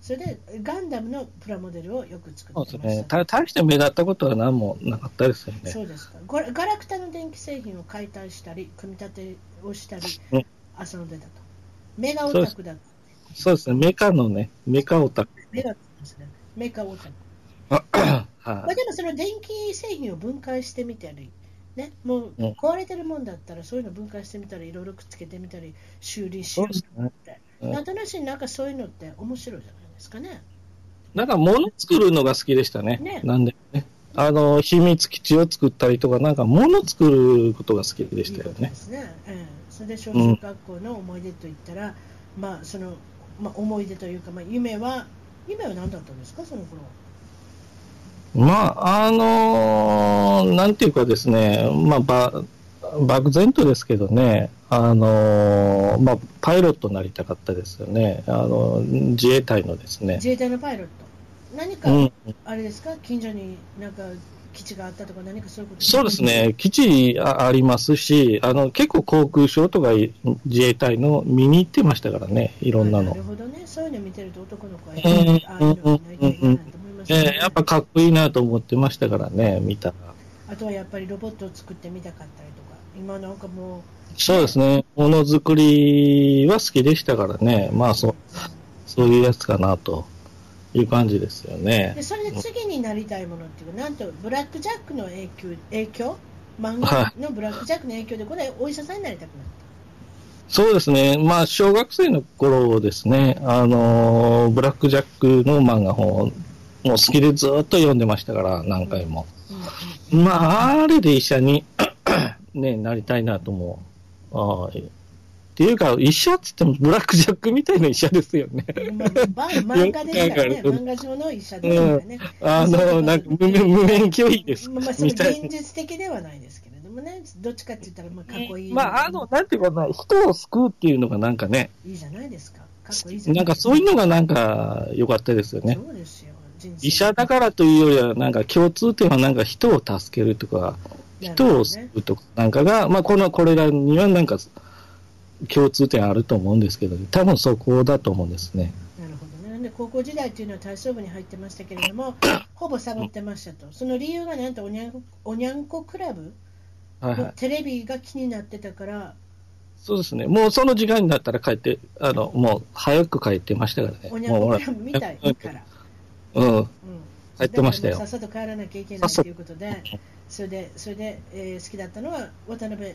それでガンダムのプラモデルをよく作そうってました。ですね。た大して目立ったことは何もなかったですよね。そうですかガラガラクタの電気製品を解体したり、組み立てをしたりうん、遊んでたと。メガオタクだった。そうですね。メカのね、メカオタク。メガですね。メカオタク。はまあ、い。でもその電気製品を分解してみたり、ね、もううん壊れてるもんだったらそういうの分解してみたり、いろいろくっつけてみたり、修理しようって、うんなんとなしになんかそういうのって面白いじゃない？ですかね。なんか物作るのが好きでしたね。ねなんでね。あの、秘密基地を作ったりとか、なんか物作ることが好きでしたよねいいね。ええそれで小中学校の思い出といったら、まあそのまあ思い出というかまあ夢は夢は何だったんですか？その頃。まあ、あのーなんていうかですね、まあ、ば、漠然とですけどね、あのーまあ、パイロットになりたかったですよね。あの、自衛隊のですね。自衛隊のパイロット。何か、うん。あれですか？近所になんか基地があったとか何かそういうこと？そうですね、基地あありますし、あの、結構航空ショーとかい自衛隊の見に行ってましたからね、いろんなのなる。ほどね。そういうの見てると男の子は、うんああいうのになりたいなと思いますええやっぱかっこいいなと思ってましたからね、見たら。あとはやっぱりロボットを作ってみたかったりとか、今なんかもそうですね、ものづくりは好きでしたからね、まあそう、そういうやつかなという感じですよう、ね。で。それで次になりたいものっていうか、なんとブラック・ジャックの影響、影響？漫は画のブラック・ジャックの影響で、これ、お医者さんになりたくなっそうですね、まあ小学生の頃ですね、あのーブラックジャックの漫画本をもう好きでずっと読んでましたから、何回も。まあ、あれで医者に、ね、なりたいなと思う。ああっていうか、医者っつってもブラックジャックみたいな医者ですよね。あ、ば漫画ですからね、漫画上の医者ですからね。あの、なんか無無免許医です。まあ、そ現実的ではないですけれどもね、どっちかって言ったら、まあ、かっこいい。まあ、あの、なんていうかな、人を救うっていうのがなんかね、いいじゃないですか。かっこいいじゃなないんかそういうのがなんか良かったですよね。そうですよ。医者だからというよりは、なんか共通点はなんか人を助けるとか、人を救うとかなんかが、まあこの、これらにはなんか共通点あると思うんですけど、多分そこだと思うんですね。なるほどね。なんで高校時代っていうのは体操部に入ってましたけれども、[COUGHS] ほぼサボってましたと。その理由がなんとおにゃんこおにゃんこクラブ？はいはい。のテレビが気になってたから、そうですね。もうその時間になったら帰って、あの、もう早く帰ってましたからね。おにゃんこクラブ見たいから。うん。うん帰ってましたよさっさと帰らなきゃいけないということで、それで、それで、えー好きだったのは渡辺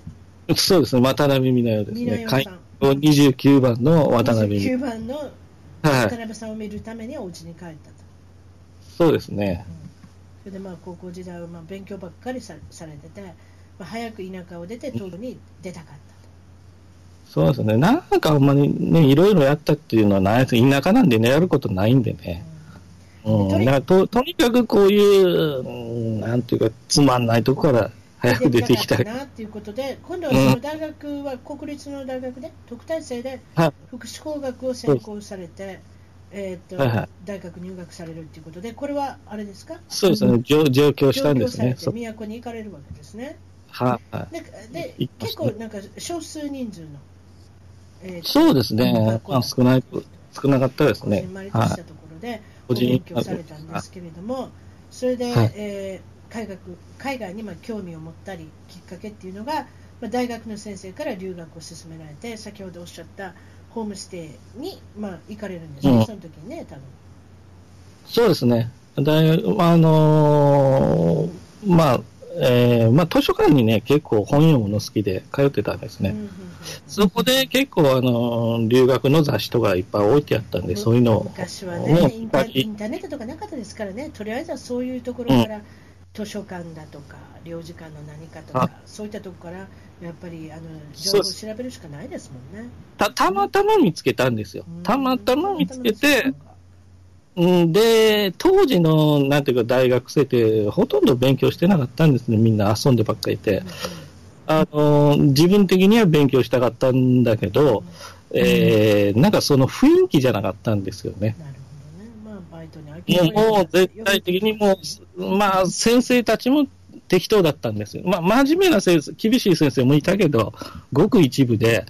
そうですね。渡辺美奈代です美ね。会員29番の渡辺美9奈番の代。渡はい。辺さんを見るためにお家に帰ったと。そうですね。それでまあ高校時代はまあ勉強ばっかりさされてて、まあ、早く田舎を出て東京に出たかったそうですね。なんかあんまりね、いろいろやったっていうのはないです。田舎なんでね、やることないんでね。うん。とりだからと、とにかくこういう、うんなんていうか、つまんないとこから早く出てきたい。なっていうことで、今度はその大学は国立の大学で、特待生ではい。福祉工学を専攻されて、えーとはいはい大学入学されるっていうことで、これはあれですか？そうですね。上上京したんですね。都に行かれるわけですね。はいはい。でで結構なんか少数人数の、えーとそうですね。まあ、少ない、少なかったですねこじんまり。とはい。したところでこじ勉強されたんですけれども、それで、はい。えー海外海外にまあ興味を持ったりきっかけっていうのが、まあ、大学の先生から留学を勧められて先ほどおっしゃったホームステイに、まあ、行かれるんですね、うん。その時にね多分。そうですね。大学、あのーまあ、えーまあ、図書館にね、結構本読むの好きで通ってたんですね。うんうんうん。そこで結構、あの、留学の雑誌とかいっぱい置いてあったんで、そういうのを、昔はねインタインターネットとかなかったですからね、とりあえずはそういうところから、図書館だとか、領事館の何かとか、そういったところから、やっぱりあの情報を調べるしかないですもんね。た、たまたま見つけたんですよ。うん。たまたま見つけてで、当時の、なんていうか、大学生って、ほとんど勉強してなかったんですね。みんな遊んでばっかりいて。あの、自分的には勉強したかったんだけど、えー、なんかその雰囲気じゃなかったんですよね。なるほどね、まあ、バイトにもう、もう絶対的にもう、まあ、先生たちも適当だったんですよ。まあ、真面目な先生、厳しい先生もいたけど、ごく一部で、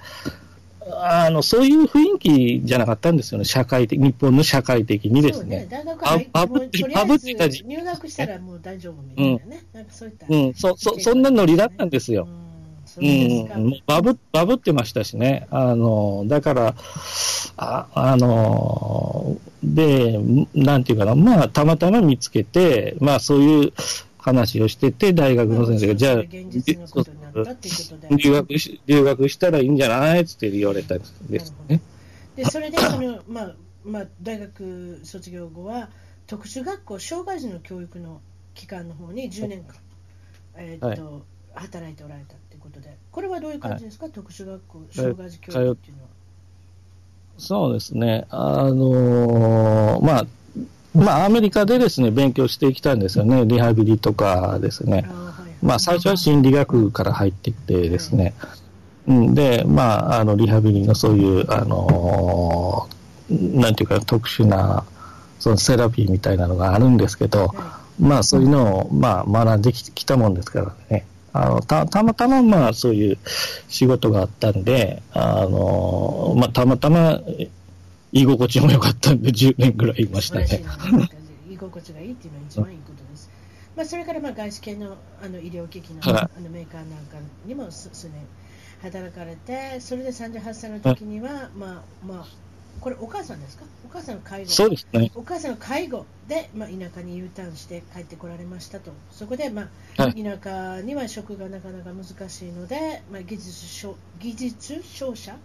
あの、そういう雰囲気じゃなかったんですよね、社会的、日本の社会的にですね。大学入ってバブってもうとりあバブえってた入学したらもう大丈夫みたいなね、なんかそういった、うん、そ、そ、そんなノリだったんですよ。うん。そうん、バブ、バブってましたしね。あの、だから、あ、あの、で、なんていうかな、まあ、たまたま見つけて、まあ、そういう話をしてて、大学の先生が、じゃあ、ったっていうことで留学し、留学したらいいんじゃない？つって言われたんですね。でそれでその、まあまあ、大学卒業後は特殊学校障害児の教育の機関の方に10年間、えーっと働いておられたということでこれはどういう感じですか、特殊学校障害児教育っていうのは。そうですね。あのまあ、まあ、アメリカでですね、勉強してきたんですよね。リハビリとかですね。あーはいはいまあ、最初は心理学から入ってきてですね、うん、で、まあ、あの、リハビリのそういう、あのーなんていうか、特殊な、そのセラピーみたいなのがあるんですけど、まあ、そういうのを、まあ、学んできたもんですからね。あの、た、たまたま、まあ、そういう仕事があったんで、あの、まあ、たまたま、居心地も良かったんで、10年ぐらいいま、したね。居心地がいいっていうのは一番いい。まあ、それからまあ外資系のあの医療機器の,、はい。あのメーカーなんかにも数数年働かれて、それで38歳の時には、まあまあ、これお母さんですか？お母さんの介護。そうですね。お母さんの介護で、まあ、田舎に U ターンして帰ってこられましたと、そこで、まあはい。田舎には職がなかなか難しいので、まあ、技術商技術商社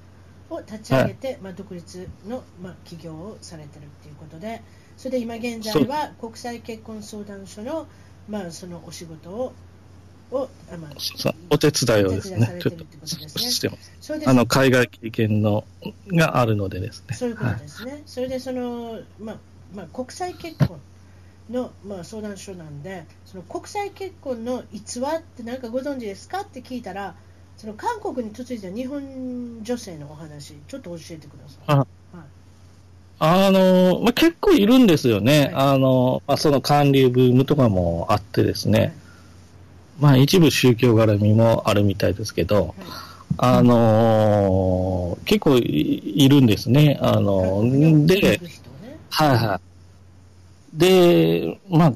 を立ち上げて、まあ、独立の、まあ、起業をされてるっていうことで、それで今現在は国際結婚相談所の,、まあそのお仕事ををあ、まあ、お手伝いをですお手伝いさね、ちょっとしてます。それであの、海外経験の、があるのでですね。そういうことはいですね、それでその、まあまあ、国際結婚の、まあ、相談所なんで、その国際結婚の逸話って何かご存知ですかって聞いたら、その韓国に嫁いだ日本女性のお話、ちょっと教えてください。あはいあの、まあ、結構いるんですよね。はあの、まあ、その韓流ブームとかもあってですね。まあ、一部宗教絡みもあるみたいですけど、はいあの結構いいるんですね。あので、ねはいはい。で、ま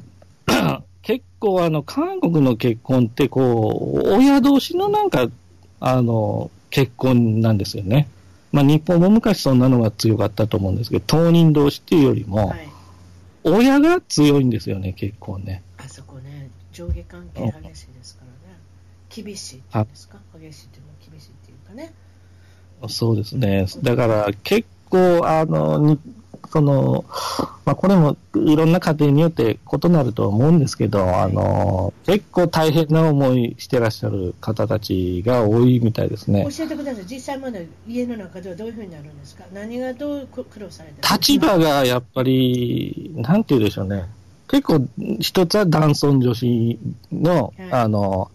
あ、[CLEARS THROAT] 結構あの、韓国の結婚ってこう、親同士のなんか、あの、結婚なんですよね。まあ日本も昔そんなのが強かったと思うんですけど、当人同士っていうよりもは、い、親が強いんですよね、結婚ね。あそこね、上下関係激しいですからね、厳しいっていうんですか、激しいっていうのは厳しいっていうかね。そうですね。だから結構、あの、にその、まあ、これもいろんな家庭によって異なると思うんですけど、あの、結構大変な思いしてらっしゃる方たちが多いみたいですね。教えてください、実際まだ家の中ではどういうふうになるんですか、何がどう苦労されて立場がやっぱり、なんて言うでしょうね。結構、一つは男尊女子の、はいあの、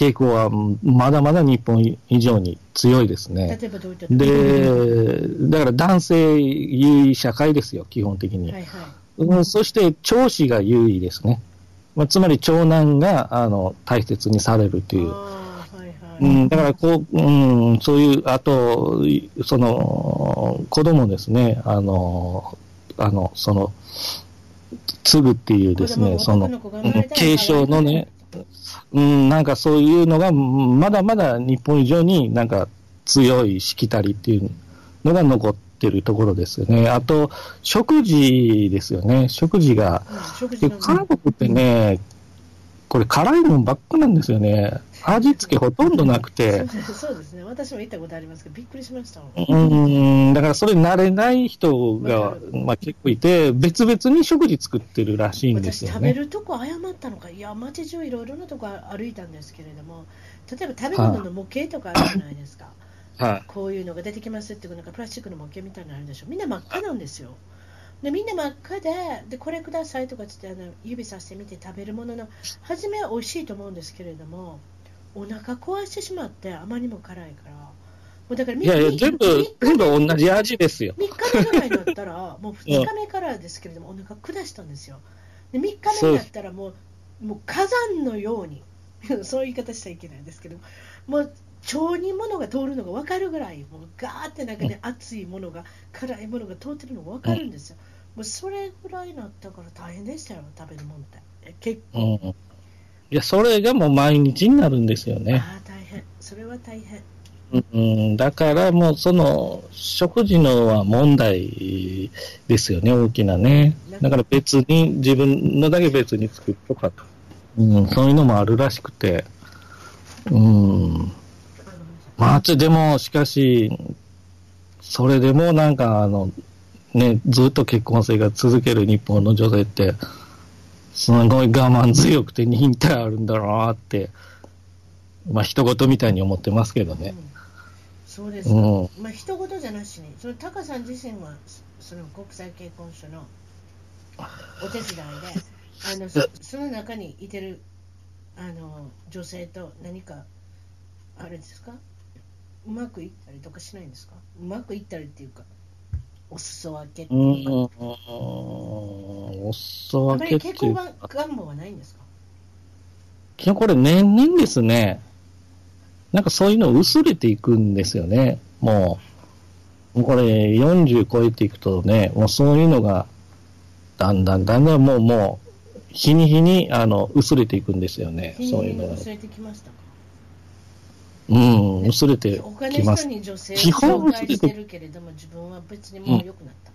傾向はまだまだ日本以上に強いですね。例えばどういったで、だから男性優位社会ですよ、基本的に。はいはいうんそして、長子が優位ですね。まあ、つまり、長男が、あの、大切にされるという。はいはいうん、だから、こう、うん、そういう、あと、いその、子供ですね、あの、あの、その、継ぐっていうですね、その、継承のね、うん、なんかそういうのが、まだまだ日本以上になんか強いしきたりっていうのが残ってるところですよね。あと、食事ですよね。食事が。事韓国ってね、これ辛いもんばっかなんですよね。味付けほとんどなくて。そうですね。私も行ったことありますけど、びっくりしましたうん、だからそれ慣れない人が、まあ結構いて、別々に食事作ってるらしいんですよね。食べるとこ誤ったのか、いや、街中いろいろなとこ歩いたんですけれども、例えば食べ物の模型とかあるじゃないですか。はい、こういうのが出てきますっていうなんかプラスチックの模型みたいなのあるでしょ。みんな真っ赤なんですよ。でみんな真っ赤ででこれくださいとかってあの指さしてみて食べるものの初めは美味しいと思うんですけれどもお腹壊してしまってあまりにも辛いから。もうだからいやいや全部全部同じ味ですよ。3日目ぐらいだったら [LAUGHS] もう2日目からですけれども、お腹下したんですよ。で3日目だったらもうもう火山のように [LAUGHS] そういう言い方しちゃいけないんですけどもう腸に物が通るのが分かるぐらいもうガーってなんかね、熱いものが辛いものが通ってるのが分かるんですよ、もうそれぐらいになったから大変でしたよ食べるもんって。結構、うん、いやそれがもう毎日になるんですよね。ああ大変。それは大変。うん、だからもうその食事のは問題ですよね、大きなね。だから別に、自分のだけ別に作っとかと、うん、そういうのもあるらしくて、うん、まあ、でも、しかし、それでもなんか、あの、ね、ずっと結婚生活続ける日本の女性って、すごい我慢強くて忍耐あるんだろうなって、まあ、一言みたいに思ってますけどね。うん、そうですか。うん、まあ、一言じゃなしに、そのタカさん自身は、その国際結婚所のお手伝いで、あの [LAUGHS] そその中にいてるあの女性と何か、あれですか？うまくいったりとかしないんですか？うまくいったりっていうか、お裾分けっていうか。お裾分けっていうか。結婚願望はないんですか？基本これ年々ですね、なんかそういうの薄れていくんですよね。もう、もうこれ40超えていくとね、もうそういうのが、だんだんだんだんもう、もう、日に日に、あの、薄れていくんですよね。そういうのが。薄れてきましたか？うん、薄れてきます。に女性を紹介してるけれども、自分は別にもう良くなった。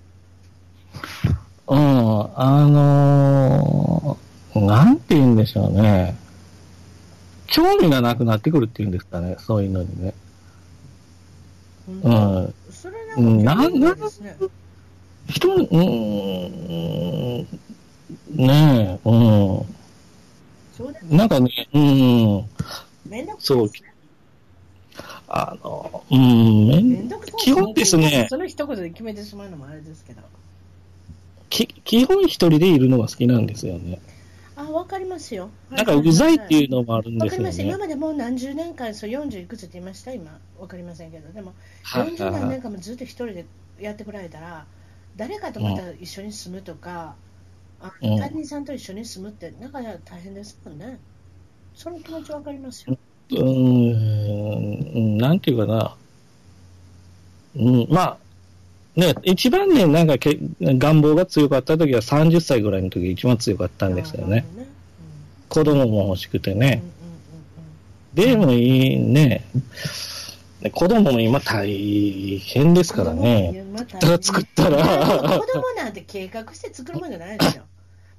うん、うん、あのー、なんて言うんでしょうね。興味がなくなってくるっていうんですかね、そういうのにね。うん。それなんか、ね。人、うん、ねえ、うん。なんかね、うん。そう。あの、うん、基本ですね。その一言で決めてしまうのもあれですけど。き基本一人でいるのが好きなんですよね。あ、わかりますよ。なんかうざいっていうのもあるんですよね。わかります。今までもう何十年間、そう40いくつって言いました今。わかりませんけど。でも、40何年間もずっと一人でやってこられたら、誰かとまた一緒に住むとか、うん、他人さんと一緒に住むって、なかなか大変ですもんね。その気持ちわかりますよ。うん、なんていうかな。うん、まあ、ね、一番ね、なんかけ願望が強かった時は30歳ぐらいの時が一番強かったんですよね。ねうん、子供も欲しくてね。でもいいね。子供も今大変ですからね。また作ったら。子供なんて計画して作るもんじゃないですよ。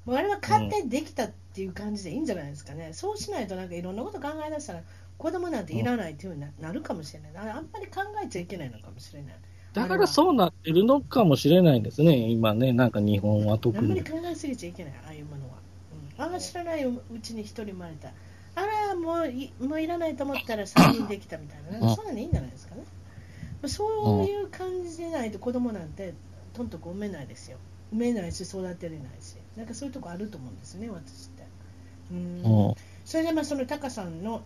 もうあれは勝手にできたっていう感じでいいんじゃないですかね。そうしないとなんかいろんなこと考え出したら子供なんていらないっていうふうになるかもしれない。あんまり考えちゃいけないのかもしれない。だからそうなってるのかもしれないですね、今ね、なんか日本は特に。あんまり考えすぎちゃいけない、ああいうものは。うん、ああ、知らないうちに一人生まれた。あら、もういもういらないと思ったら3人できたみたいな、そんなにいいんじゃないですかね。そういう感じでないと子供なんてとんとこ産めないですよ。産めないし育てれないし。なんかそういうとこあると思うんですね、私って。うんそれでまあそのタカさんの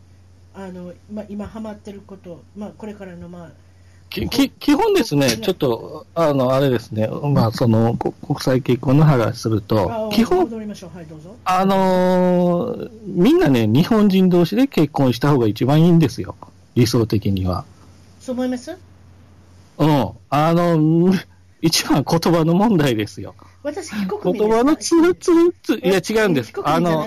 あの、まあ、今ハマってること、まあ、これからのまあき基本ですね、ちょっと、あの、あれですね、まあ、その、国際結婚の話すると、基本、あのー、みんなね、日本人同士で結婚した方が一番いいんですよ。理想的には。そう思います？うん。あの、[LAUGHS] 一番言葉の問題ですよ。私、非国民言葉のつつつ、いや違うんです。あの、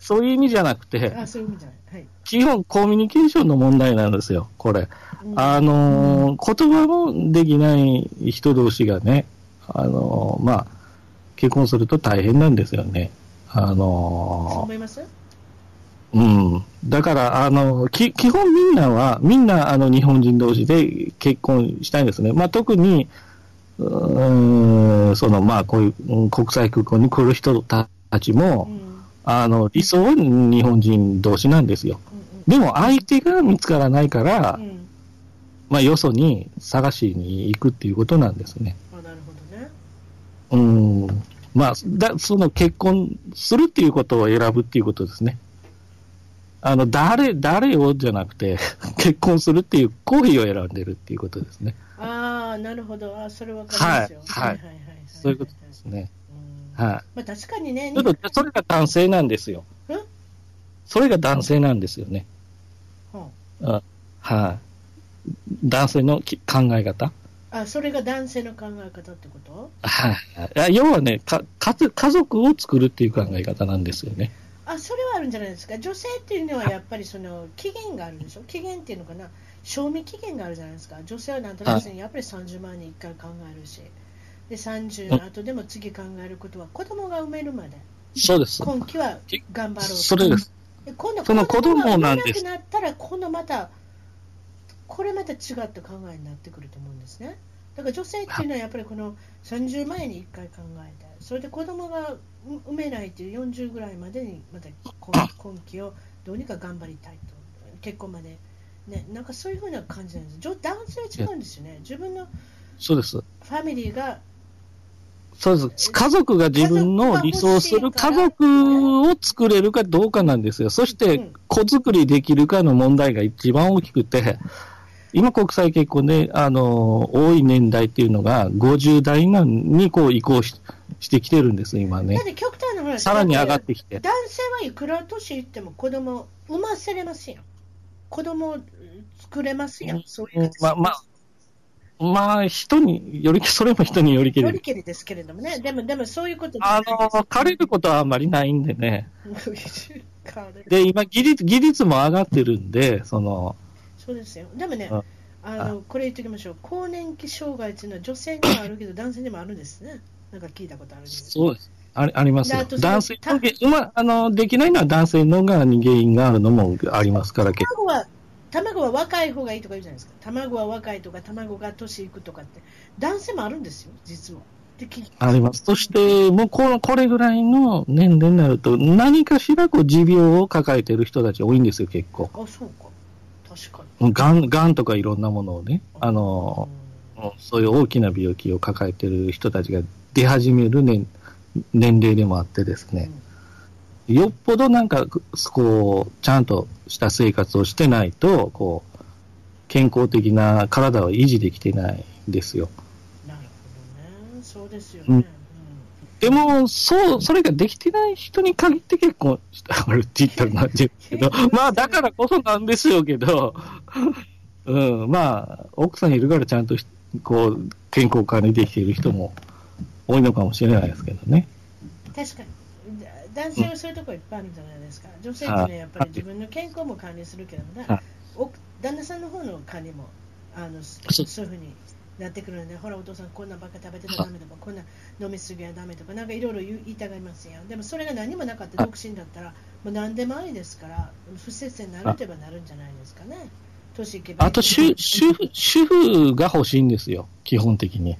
そういう意味じゃなくて、あそういう意味じゃない。はい、基本コミュニケーションの問題なんですよ、これ。うん、あの、言葉もできない人同士がね、あの、まあ、結婚すると大変なんですよね。あの、そう思います？うん。だから、あの、き、基本みんなは、みんな、あの、日本人同士で結婚したいんですね。まあ、特に、うーん、その、まあ、こういううん国際空港に来る人たちもう、んあの、理想は日本人同士なんですよ。うんでも、相手が見つからないからうんう、んまあ、よそに探しに行くっていうことなんですね。あなるほどね。うん。まあ、だ、その結婚するっていうことを選ぶっていうことですね。あの、誰、誰をじゃなくて、[LAUGHS] 結婚するっていう行為を選んでるっていうことですね。ああ、なるほど。あそれわかりますよ。はいはいはいはいそういうことですね。うんはまあ確かにねい。、ちょっと、それが男性なんですよ。うんそれが男性なんですよね。ははい。男性のき考え方？ああそれが男性の考え方ってこと？はい。要はね、か、かつ家族を作るっていう考え方なんですよね。あそれはあるんじゃないですか。女性っていうのはやっぱりその期限があるでしょ？期限っていうのかな？賞味期限があるじゃないですか。女性はなんとなくやっぱり30万に1回考えるし。で、30の後でも次考えることは子供が産めるまで。そうです。今期は頑張ろうとそれです。で今度その子供がなんです産めなくなったら今度またこれまた違った考えになってくると思うんですねだから女性っていうのはやっぱりこの30前に1回考えてそれで子供が産めないという40ぐらいまでにまた今今期をどうにか頑張りたいと結婚までねなんかそういうふうな感じなんです女男性は違うんですよね自分のそうです。ファミリーがそうです。家族が自分の理想する家族を作れるかどうかなんですよ。そしてうん、子作りできるかの問題が一番大きくて、今国際結婚で、あの、多い年代っていうのが50代にこう移行ししてきてるんです、今ね極端な話さらに上がってきて。男性はいくら年いっても子供産ませれますよ。子供作れますよ。そういう形まあまあ、まあ、人により、それも人によりけよりる。けりですけれどもね。でも、でもそういうことあの、枯れることはあんまりないんでね。彼 [LAUGHS] で、今、技術、技術も上がってるんで、その、そうですよ。でもねうん、あのこれ言っておきましょう。更年期障害っていうのは女性にもあるけど、男性にもあるんですね。なんか聞いたことあるんです。そうです。ありありますよ男性のげ、まあ、あの、できないのは男性の側に原因があるのもありますから。卵は卵は若い方がいいとか言うじゃないですか。卵は若いとか、卵が年いくとかって、男性もあるんですよ、実は。あります。そして、もうこの、これぐらいの年齢になると、何かしらこう持病を抱えてる人たち多いんですよ、結構。あ、そうか。確かもうがん、がんとかいろんなものをね、あに。の、そういう大きな病気を抱えてる人たちが出始める年、年齢でもあってですね、よっぽどなんか、こう、ちゃんとした生活をしてないと、こう、健康的な体を維持できてないんですよ。なるほどね。そうですよね。うんうんでも、そう、それができてない人に限って結婚してあるって言ったらなんですけど、[LAUGHS] まあ、だからこそなんですよけど、うん、まあ、奥さんいるからちゃんとしこう、健康管理できている人も多いのかもしれないですけどね。確かに。だ男性はそういうところいっぱいあるんじゃないですか。女性ってね、やっぱり自分の健康も管理するけどもね旦那さんの方の管理もあのそそういうふうになってくるので、ほら、お父さん、こんなばっか食べてたらダメとか、こんな飲みすぎはダメとか、なんかいろいろ言い言いたがりますやん。でもそれが何もなかった独身だったら、もう何でもありですから、不摂生になるといえばなるんじゃないですかね。年いけばあと、主主婦、主婦が欲しいんですよ、基本的に。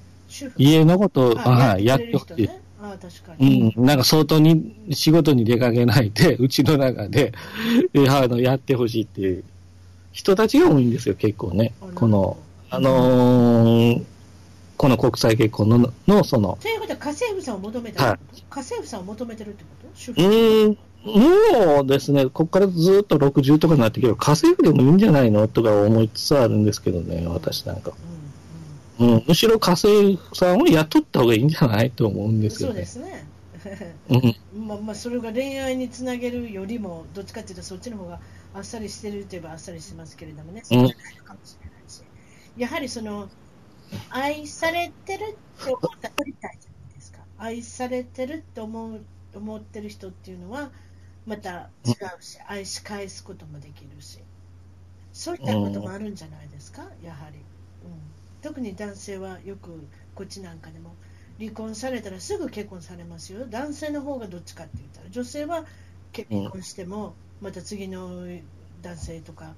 家のことを、あはい、ややってほしい。あ確かうに。ん、なんか相当に仕事に出かけないで、[LAUGHS] うちの中で、え [LAUGHS] あの、やってほしいっていう人たちが多いんですよ、結構ね。あ。この、あのーこの国際結婚の、の、その、ということは家政婦さんを求めてるってこと、家政婦さんを求めてるってこと？主うん、もうですね、ここからずっと60とかになってきて、家政婦でもいいんじゃないの？とか思いつつあるんですけどね、私なんか。うんうんうん、むしろ家政婦さんを雇った方がいいんじゃないと思うんですそうでよね。すね。うん、まあまあそれが恋愛につなげるよりもどっちかというとそっちの方があっさりしてるといえばあっさりしてますけれどもね、そうじゃないのかもしれないし、やはりその愛されてるって思ったら取りたいじゃないですか。愛されてるって思う思ってる人っていうのはまた違うし、愛し返すこともできるし、そういったこともあるんじゃないですか、やはり。うん、特に男性はよくこっちなんかでも離婚されたらすぐ結婚されますよ。男性の方がどっちかって言ったら、女性は結婚してもまた次の男性とか、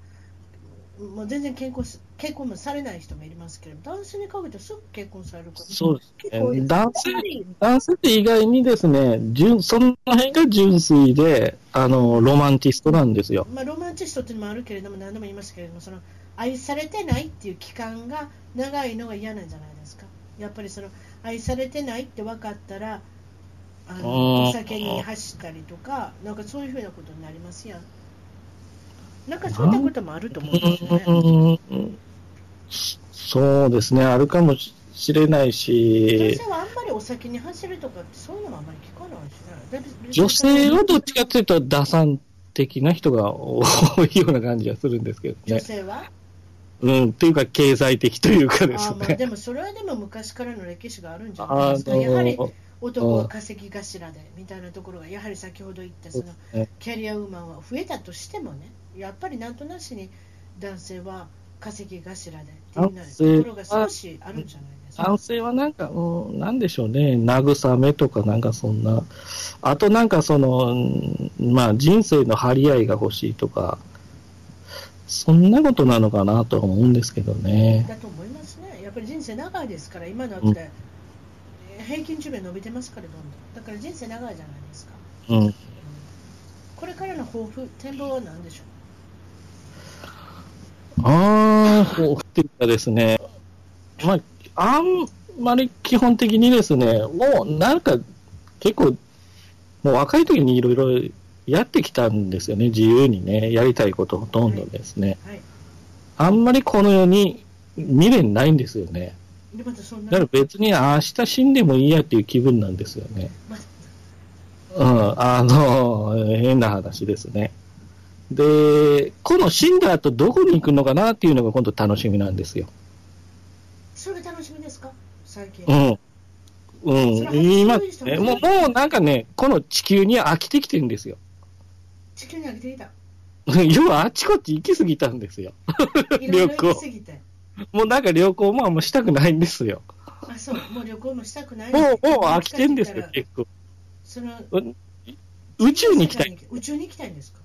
もう全然結婚す結婚もされない人もいますけれど、男性にかけてすぐ結婚される方そうですね。男性、男性って意外にですね、純その辺が純粋で、あの、ロマンティストなんですよ。まあ、ロマンチストっていうのもあるけれども、何度も言いますけれども、その愛されてないっていう期間が長いのが嫌なんじゃないですか？やっぱりその愛されてないって分かったら、あうんのお酒に走ったりとか、なんかそういうふうなことになりますやん。なんかそういったこともあると思うんですよね。うんそうですね、あるかもしれない女し性、はあんまりお酒に走るとかって、そういうのもあんまり聞かないしね。だって女性はどっちかというと、打算的な人が多いような感じがするんですけど女ね。性は？うん、っていうか、経済的というかですあーまあ、ね。でもそれはでも昔からの歴史があるんじゃない？あですか？やはりの、男は稼ぎ頭でみたいなところがやはり先ほど言ったそのねキャリアウーマンは増えたとしてもねやっぱりなんとなしに男性は稼ぎ頭でっていうところが少しあるんじゃないですか。男性はなんか、うん、なんでしょうね、慰めとかなんかそんな、あとなんかその、うんまあ人生の張り合いが欲しいとか、そんなことなのかなとは思うんですけどね。だと思いますね。やっぱり人生長いですから今のって、平均寿命伸びてますからどんどんだから人生長いじゃないですか。うん。これからの抱負展望は何でしょああ、こうっていうかですね、まあ、あんまり基本的にですね、もうなんか結構、もう若い時にいろいろやってきたんですよね、自由にね、やりたいことほとんどですね。う。はい。あんまりこの世に未練ないんですよね。でまだから別に明日死んでもいいやっていう気分なんですよね。まうん、あの、変な話ですね。で、この死んだ後どこに行くのかなっていうのが今度楽しみなんですよ。それ楽しみですか？最近。うん。うん。今、そういう人えもう、もうなんかね、この地球に飽きてきてるんですよ。地球に飽きていた。[LAUGHS] 要はあっちこっち行き過ぎたんですよ。旅行。もうなんか旅行もあんましたくないんですよ。あ、そう。もう旅行もしたくない。もう、もう飽きてんですよ、結構。その宇宙に行きたい。。宇宙に行きたいんですか？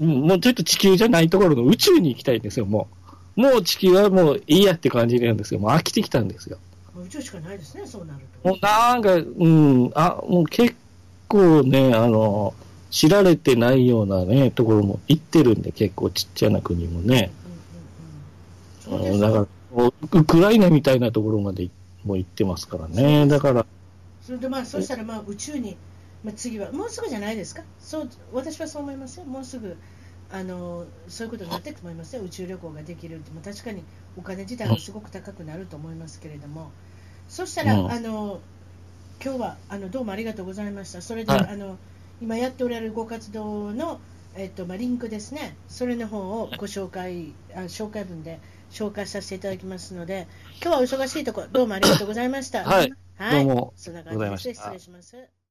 うん、もうちょっと地球じゃないところの宇宙に行きたいんですよ、もう。もう地球はもういいやって感じなんですよ。もう飽きてきたんですよ。宇宙しかないですね、そうなると。もうなんか、うん、あ、もう結構ね、あの、知られてないようなね、ところも行ってるんで、結構ちっちゃな国もね。うんうんうん。そうですだから、ウクライナみたいなところまでもう行ってますからね。だから、それでまあ、そしたらまあ宇宙に、まあ、次は、もうすぐじゃないですか？そう、私はそう思いますよ。もうすぐ。あのそういうことになっていくと思いますよ、宇宙旅行ができるって、もう確かにお金自体はすごく高くなると思いますけれども、そしたら、うんあの今日はあのどうもありがとうございました、それで、はいあの今やっておられるご活動の、えっとまあ、リンクですね、それの方をご紹介あ紹介文で紹介させていただきますので、今日はお忙しいところ、どうもありがとうございました。はい。はい、どうも。そんな感じで失礼します。